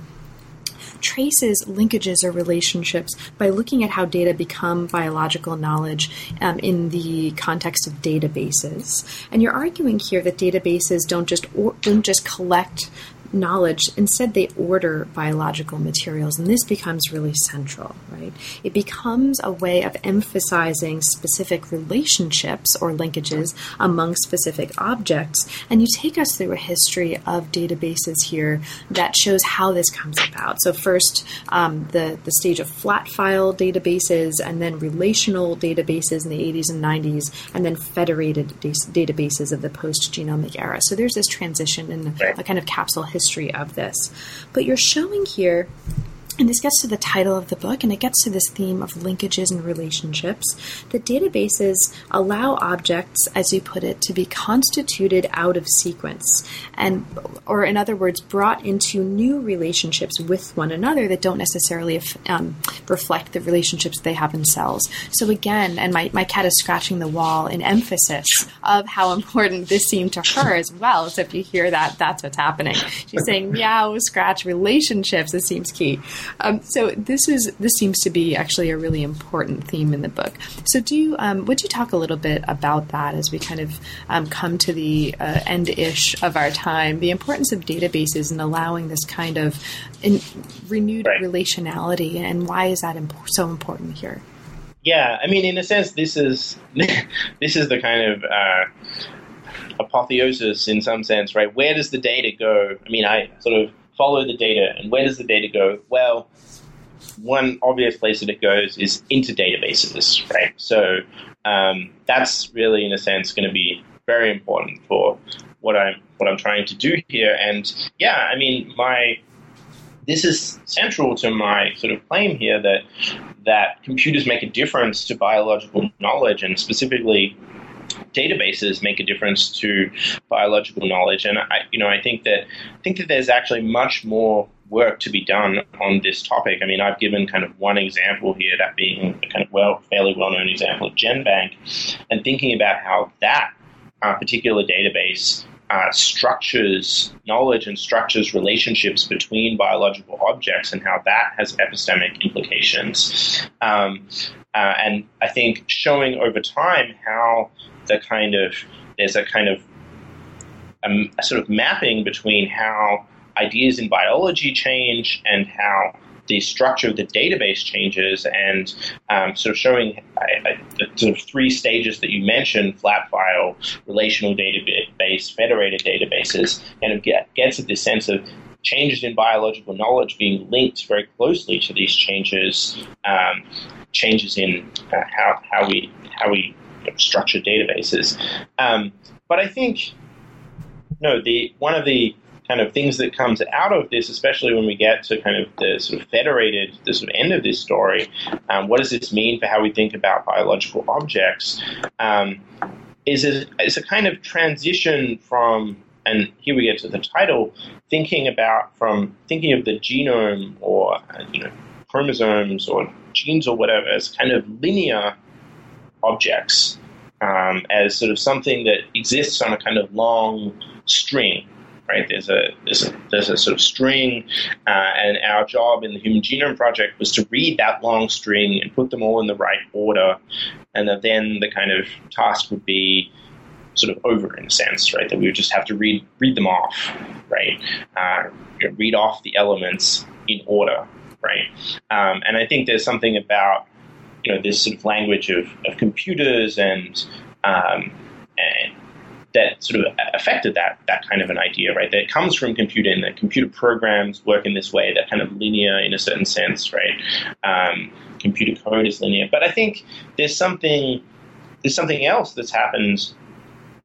traces linkages or relationships by looking at how data become biological knowledge um, in the context of databases. And you're arguing here that databases don't just or, don't just collect knowledge, instead they order biological materials, and this becomes really central, right? It becomes a way of emphasizing specific relationships or linkages among specific objects, and you take us through a history of databases here that shows how this comes about. So first, um, the the stage of flat file databases, and then relational databases in the 80s and 90s, and then federated databases of the post genomic era. So there's this transition in a kind of capsule history of this. But you're showing here and this gets to the title of the book and it gets to this theme of linkages and relationships. The databases allow objects, as you put it, to be constituted out of sequence and or in other words, brought into new relationships with one another that don't necessarily um, reflect the relationships they have in cells. So again, and my, my cat is scratching the wall in emphasis of how important this seemed to her as well. So if you hear that, that's what's happening. She's saying meow, scratch, relationships. This seems key. Um, so this is this seems to be actually a really important theme in the book. So do you um, would you talk a little bit about that as we kind of um, come to the uh, end ish of our time? The importance of databases and allowing this kind of in, renewed right. relationality, and why is that imp- so important here? Yeah, I mean, in a sense, this is this is the kind of uh, apotheosis in some sense, right? Where does the data go? I mean, I sort of follow the data. And where does the data go? Well, one obvious place that it goes is into databases, right? So um, that's really, in a sense, going to be very important for what I'm what I'm trying to do here. And yeah, I mean, my this is central to my sort of claim here that that computers make a difference to biological knowledge, and specifically databases make a difference to biological knowledge. And I, you know, I think that I think that there's actually much more work to be done on this topic. I mean, I've given kind of one example here, that being a kind of well, fairly well-known example of GenBank, and thinking about how that uh, particular database uh, structures knowledge and structures relationships between biological objects and how that has epistemic implications. Um, uh, and I think showing over time how the kind of there's a kind of um, a sort of mapping between how ideas in biology change and how the structure of the database changes and um, sort of showing uh, the sort of three stages that you mentioned flat file, relational database, federated databases, and it get, gets at this sense of changes in biological knowledge being linked very closely to these changes, um, changes in uh, how, how we how we structured databases. Um, but I think no, the one of the kind of things that comes out of this, especially when we get to kind of the sort of federated, the sort of end of this story, um, what does this mean for how we think about biological objects? Um, is a, is a kind of transition from, and here we get to the title, thinking about from thinking of the genome or uh, you know chromosomes or genes or whatever as kind of linear objects um, as sort of something that exists on a kind of long string. Right, there's a there's a, there's a sort of string, uh, and our job in the Human Genome Project was to read that long string and put them all in the right order, and that then the kind of task would be sort of over in a sense, right? That we would just have to read read them off, right? Uh, read off the elements in order, right? Um, and I think there's something about you know this sort of language of, of computers and um, and that sort of affected that that kind of an idea, right? That comes from computing, that computer programs work in this way, that kind of linear in a certain sense, right? Um, computer code is linear, but I think there's something there's something else that's happened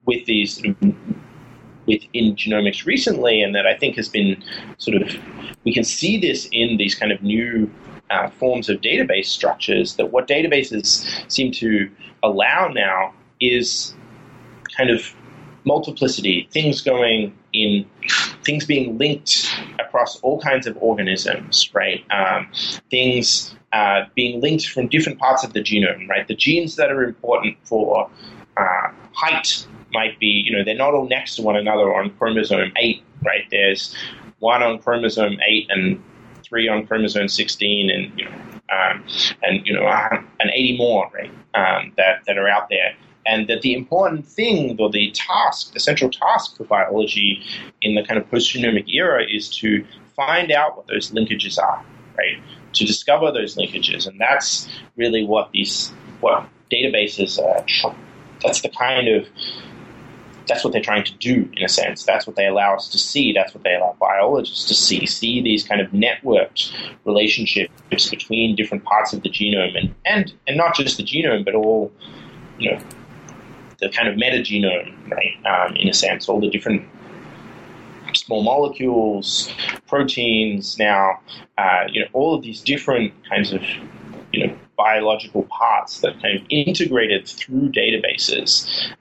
with these sort of within genomics recently, and that I think has been sort of we can see this in these kind of new uh, forms of database structures that what databases seem to allow now is kind of multiplicity, things going in, things being linked across all kinds of organisms, right? Um, things uh, being linked from different parts of the genome, right? The genes that are important for uh, height might be, you know, they're not all next to one another on chromosome 8, right? There's one on chromosome 8 and three on chromosome 16, and you know, um, and you know, uh, and 80 more, right? Um, that that are out there. and that the important thing, or the task, the central task for biology in the kind of post-genomic era is to find out what those linkages are, right? To discover those linkages, and that's really what these what databases are. That's the kind of that's what they're trying to do in a sense. That's what they allow us to see. That's what they allow biologists to see. See these kind of networked relationships between different parts of the genome and, and, and not just the genome, but all, you know, the kind of metagenome, right? Um, in a sense, all the different small molecules, proteins. Now, uh, you know, all of these different kinds of you know biological parts that kind of integrated through databases.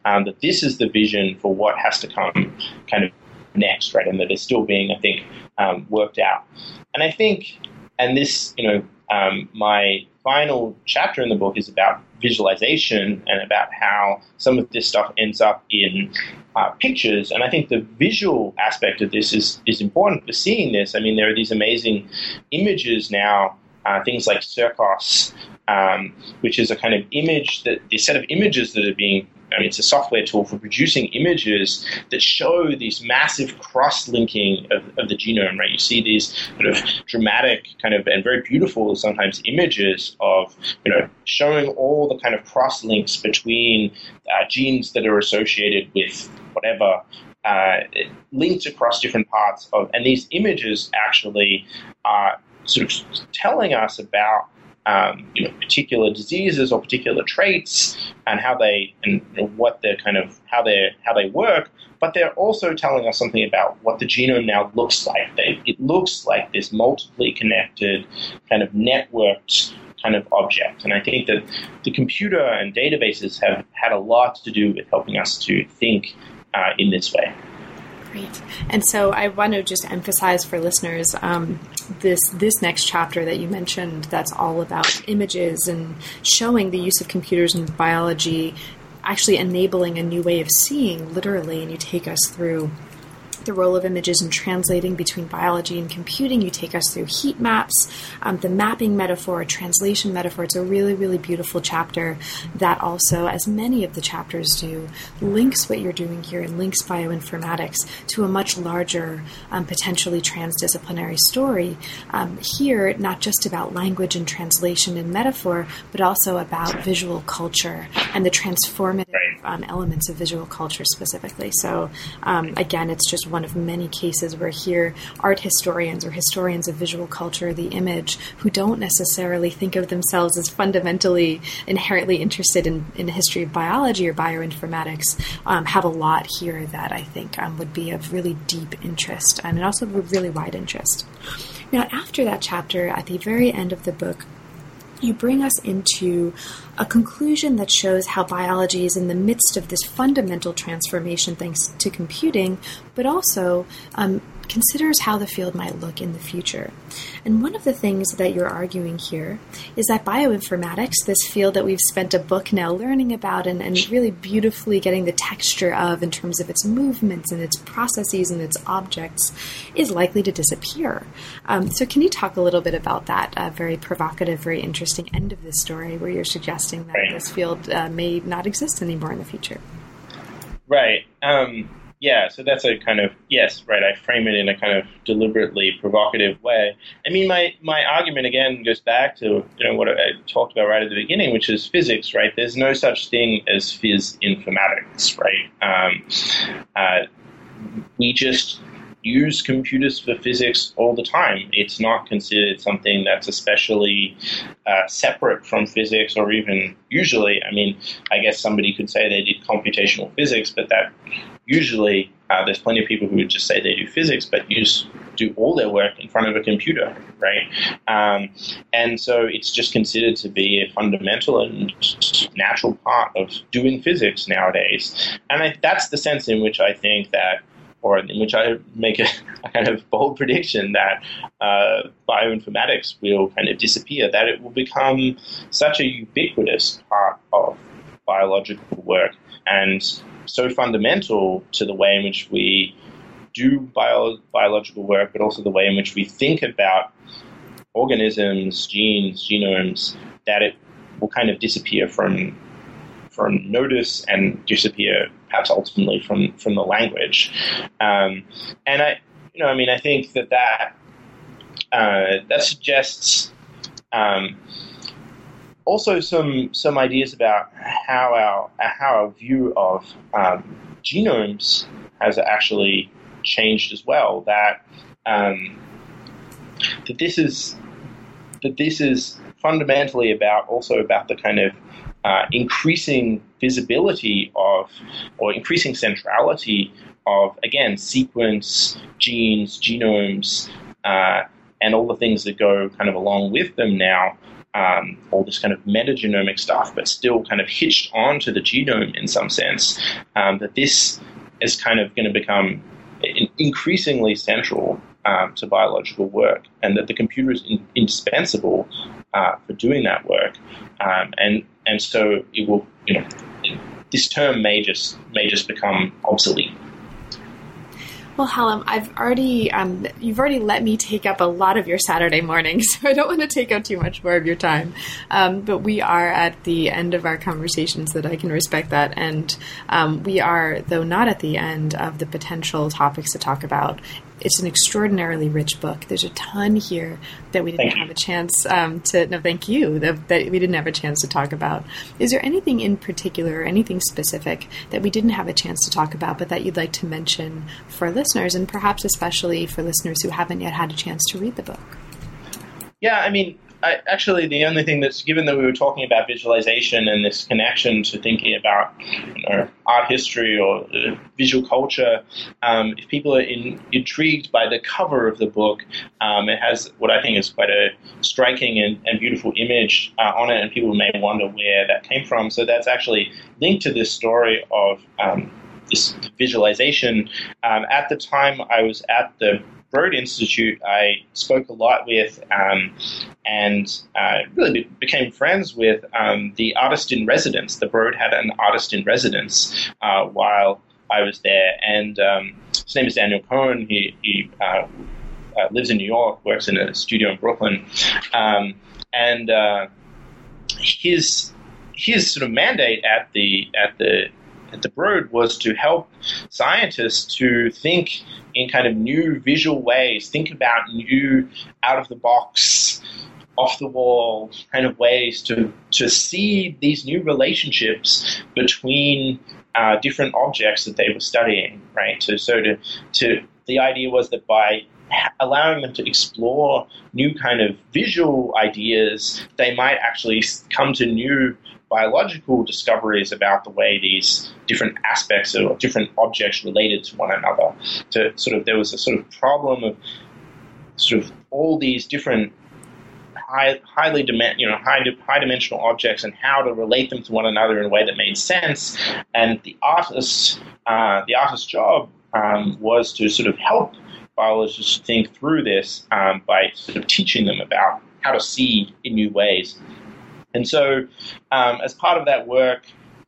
Um, that this is the vision for what has to come kind of next, right? And that is still being, I think, um, worked out. And I think, and this, you know, um, my final chapter in the book is about visualization and about how some of this stuff ends up in uh, pictures. And I think the visual aspect of this is, is important for seeing this. I mean, there are these amazing images now, uh, things like Circos, um, which is a kind of image that the set of images that are being I mean, it's a software tool for producing images that show these massive cross-linking of, of, the genome, right? You see these sort of dramatic kind of and very beautiful sometimes images of, you know, showing all the kind of cross-links between uh, genes that are associated with whatever uh, linked across different parts of, and these images actually are sort of telling us about um, you know, particular diseases or particular traits and how they and, what they're kind of how they how they work. But they're also telling us something about what the genome now looks like. They, it looks like this multiply connected, kind of networked kind of object. And I think that the computer and databases have had a lot to do with helping us to think uh, in this way. Great. And so I want to just emphasize for listeners um, this this next chapter that you mentioned. That's all about images and showing the use of computers in biology, actually enabling a new way of seeing, literally. And you take us through the role of images in translating between biology and computing. You take us through heat maps, um, the mapping metaphor, translation metaphor. It's a really, really beautiful chapter that also, as many of the chapters do, links what you're doing here and links bioinformatics to a much larger, um, potentially transdisciplinary story. Um, here, not just about language and translation and metaphor, but also about visual culture and the transformative um, elements of visual culture specifically. So, um, again, it's just one of many cases where here art historians or historians of visual culture, the image, who don't necessarily think of themselves as fundamentally inherently interested in, in the history of biology or bioinformatics, um, have a lot here that I think um, would be of really deep interest and also of really wide interest. Now, after that chapter, at the very end of the book, you bring us into a conclusion that shows how biology is in the midst of this fundamental transformation thanks to computing, but also um, considers how the field might look in the future. And one of the things that you're arguing here is that bioinformatics, this field that we've spent a book now learning about and, and really beautifully getting the texture of in terms of its movements and its processes and its objects, is likely to disappear. Um, so, can you talk a little bit about that uh, very provocative, very interesting end of this story where you're suggesting that right. this field uh, may not exist anymore in the future? Right. Um, yeah, so that's a kind of yes, right. I frame it in a kind of deliberately provocative way. I mean, my my argument again goes back to you know what I talked about right at the beginning, which is physics. Right, there's no such thing as phys informatics. Right, um, uh, we just use computers for physics all the time. It's not considered something that's especially uh, separate from physics, or even usually. I mean, I guess somebody could say they did computational physics, but that usually uh, there's plenty of people who would just say they do physics, but use do all their work in front of a computer, right? Um, and so it's just considered to be a fundamental and natural part of doing physics nowadays. And I, that's the sense in which I think that, or in which I make a, kind of bold prediction that uh, bioinformatics will kind of disappear, that it will become such a ubiquitous part of biological work. And so fundamental to the way in which we do bio- biological work, but also the way in which we think about organisms, genes, genomes, that it will kind of disappear from from notice and disappear perhaps ultimately from from the language. Um, and I, you know, I mean, I think that that uh, that suggests um, also some some ideas about how our how our view of um, genomes has actually changed as well. That um, that this is that this is fundamentally about also about the kind of uh, increasing visibility of or increasing centrality of again sequence, genes, genomes, uh, and all the things that go kind of along with them now. Um, all this kind of metagenomic stuff, but still kind of hitched onto the genome in some sense. Um, that this is kind of going to become increasingly central um, to biological work, and that the computer is in, indispensable uh, for doing that work. Um, and and so it will, you know, this term may just may just become obsolete. Well, Hallam, I've already um, you've already let me take up a lot of your Saturday morning, so I don't want to take up too much more of your time. Um, but we are at the end of our conversations, that I can respect that, and um, we are, though not at the end of the potential topics to talk about it's an extraordinarily rich book. There's a ton here that we didn't thank have you. a chance um, to. No, thank you that, that, we didn't have a chance to talk about. Is there anything in particular, or anything specific that we didn't have a chance to talk about, but that you'd like to mention for listeners, and perhaps especially for listeners who haven't yet had a chance to read the book? Yeah, I mean, I, actually, the only thing that's given that we were talking about visualization and this connection to thinking about you know, art history or uh, visual culture, um, if people are in, intrigued by the cover of the book, um, it has what I think is quite a striking and, and beautiful image uh, on it, and people may wonder where that came from. So that's actually linked to this story of um, this visualization. Um, at the time, I was at the Broad Institute, I spoke a lot with um, and uh, really became friends with um, the artist in residence. The Broad had an artist in residence uh, while I was there, and um, his name is Daniel Kohn. He, he uh, uh lives in New York, works in a studio in Brooklyn, um, and uh, his his sort of mandate at the at the at the Broad was to help scientists to think in kind of new visual ways, think about new out of the box, off the wall kind of ways to, to see these new relationships between uh, different objects that they were studying, right? So, so to, to the idea was that by allowing them to explore new kind of visual ideas, they might actually come to new biological discoveries about the way these different aspects or different objects related to one another. To sort of there was a sort of problem of sort of all these different high, highly dimen- you know high, high dimensional objects and how to relate them to one another in a way that made sense. And the artist, uh, the artist's job um, was to sort of help biologists think through this um, by sort of teaching them about how to see in new ways. And so, um, as part of that work,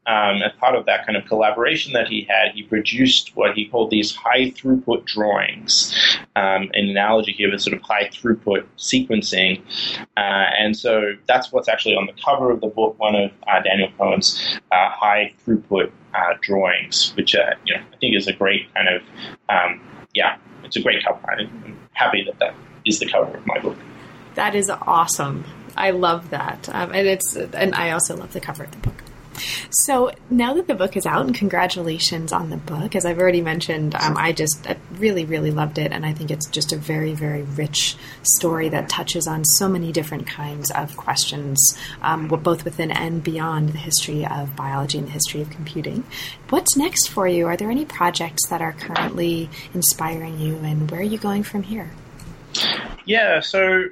um, as part of that kind of collaboration that he had, he produced what he called these high throughput drawings. Um, an analogy here with sort of high throughput sequencing. Uh, and so that's what's actually on the cover of the book, one of uh, Daniel Kohn's uh, high throughput uh, drawings, which uh, you know, I think is a great kind of, um, yeah, it's a great cover. I'm happy that that is the cover of my book. That is awesome. I love that, um, and it's and I also love the cover of the book. So now that the book is out, and congratulations on the book. As I've already mentioned, um, I just I really, really loved it, and I think it's just a very, very rich story that touches on so many different kinds of questions, um, both within and beyond the history of biology and the history of computing. What's next for you? Are there any projects that are currently inspiring you, and where are you going from here? Yeah, so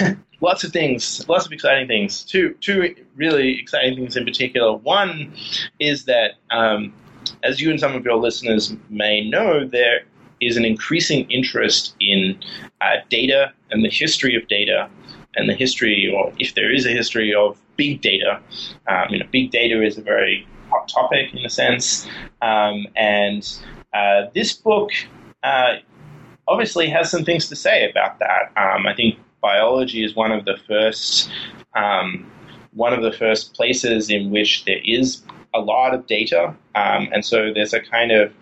lots of things, lots of exciting things. Two, two really exciting things in particular. One is that, um, as you and some of your listeners may know, there is an increasing interest in uh, data and the history of data and the history, or if there is a history of big data. Um, you know, big data is a very hot topic in a sense, um, and uh, this book. Uh, obviously has some things to say about that. Um, I think biology is one of the first um, one of the first places in which there is a lot of data, um, and so there's a kind of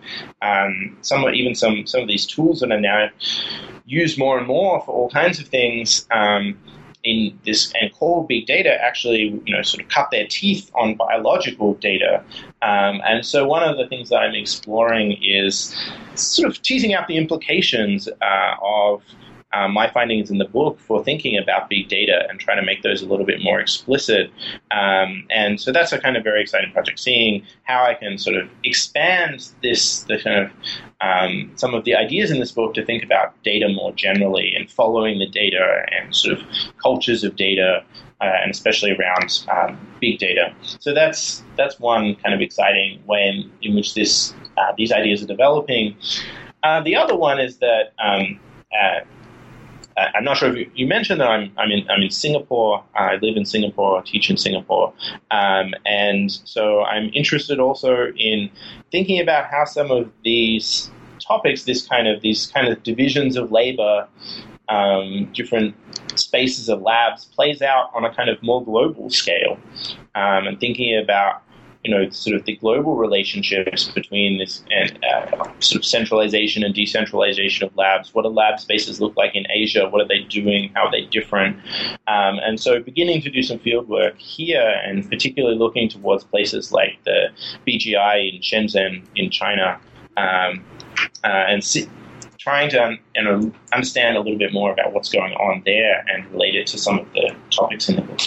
um, somewhat even some some of these tools that are now used more and more for all kinds of things. Um, in this and called big data actually you know sort of cut their teeth on biological data um, and so one of the things that i'm exploring is sort of teasing out the implications uh, of um, my findings in the book for thinking about big data and trying to make those a little bit more explicit. Um, and so that's a kind of very exciting project, seeing how I can sort of expand this, the kind of um, some of the ideas in this book to think about data more generally and following the data and sort of cultures of data. Uh, and especially around um, big data, so that's that's one kind of exciting way in, in which this uh, these ideas are developing. Uh, the other one is that um, uh, I'm not sure if you, you, mentioned that I'm, I'm, in, I'm in Singapore. I live in Singapore, teach in Singapore. Um, and so I'm interested also in thinking about how some of these topics, this kind of, these kind of divisions of labor, um, different spaces of labs plays out on a kind of more global scale. Um, and thinking about you know, sort of the global relationships between this and uh, sort of centralization and decentralization of labs. What do lab spaces look like in Asia? What are they doing? How are they different? Um, and so, beginning to do some field work here, and particularly looking towards places like the BGI in Shenzhen in China, um, uh, and trying to you know, understand a little bit more about what's going on there and relate it to some of the topics in the book.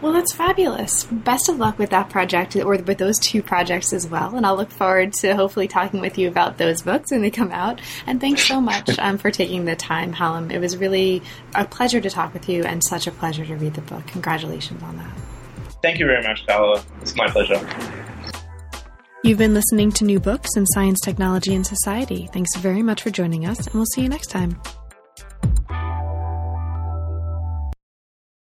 Well, that's fabulous. Best of luck with that project, or with those two projects as well. And I'll look forward to hopefully talking with you about those books when they come out. And thanks so much um, for taking the time, Hallam. It was really a pleasure to talk with you and such a pleasure to read the book. Congratulations on that. Thank you very much, Carla. It's my pleasure. You've been listening to New Books in Science, Technology, and Society. Thanks very much for joining us, and we'll see you next time.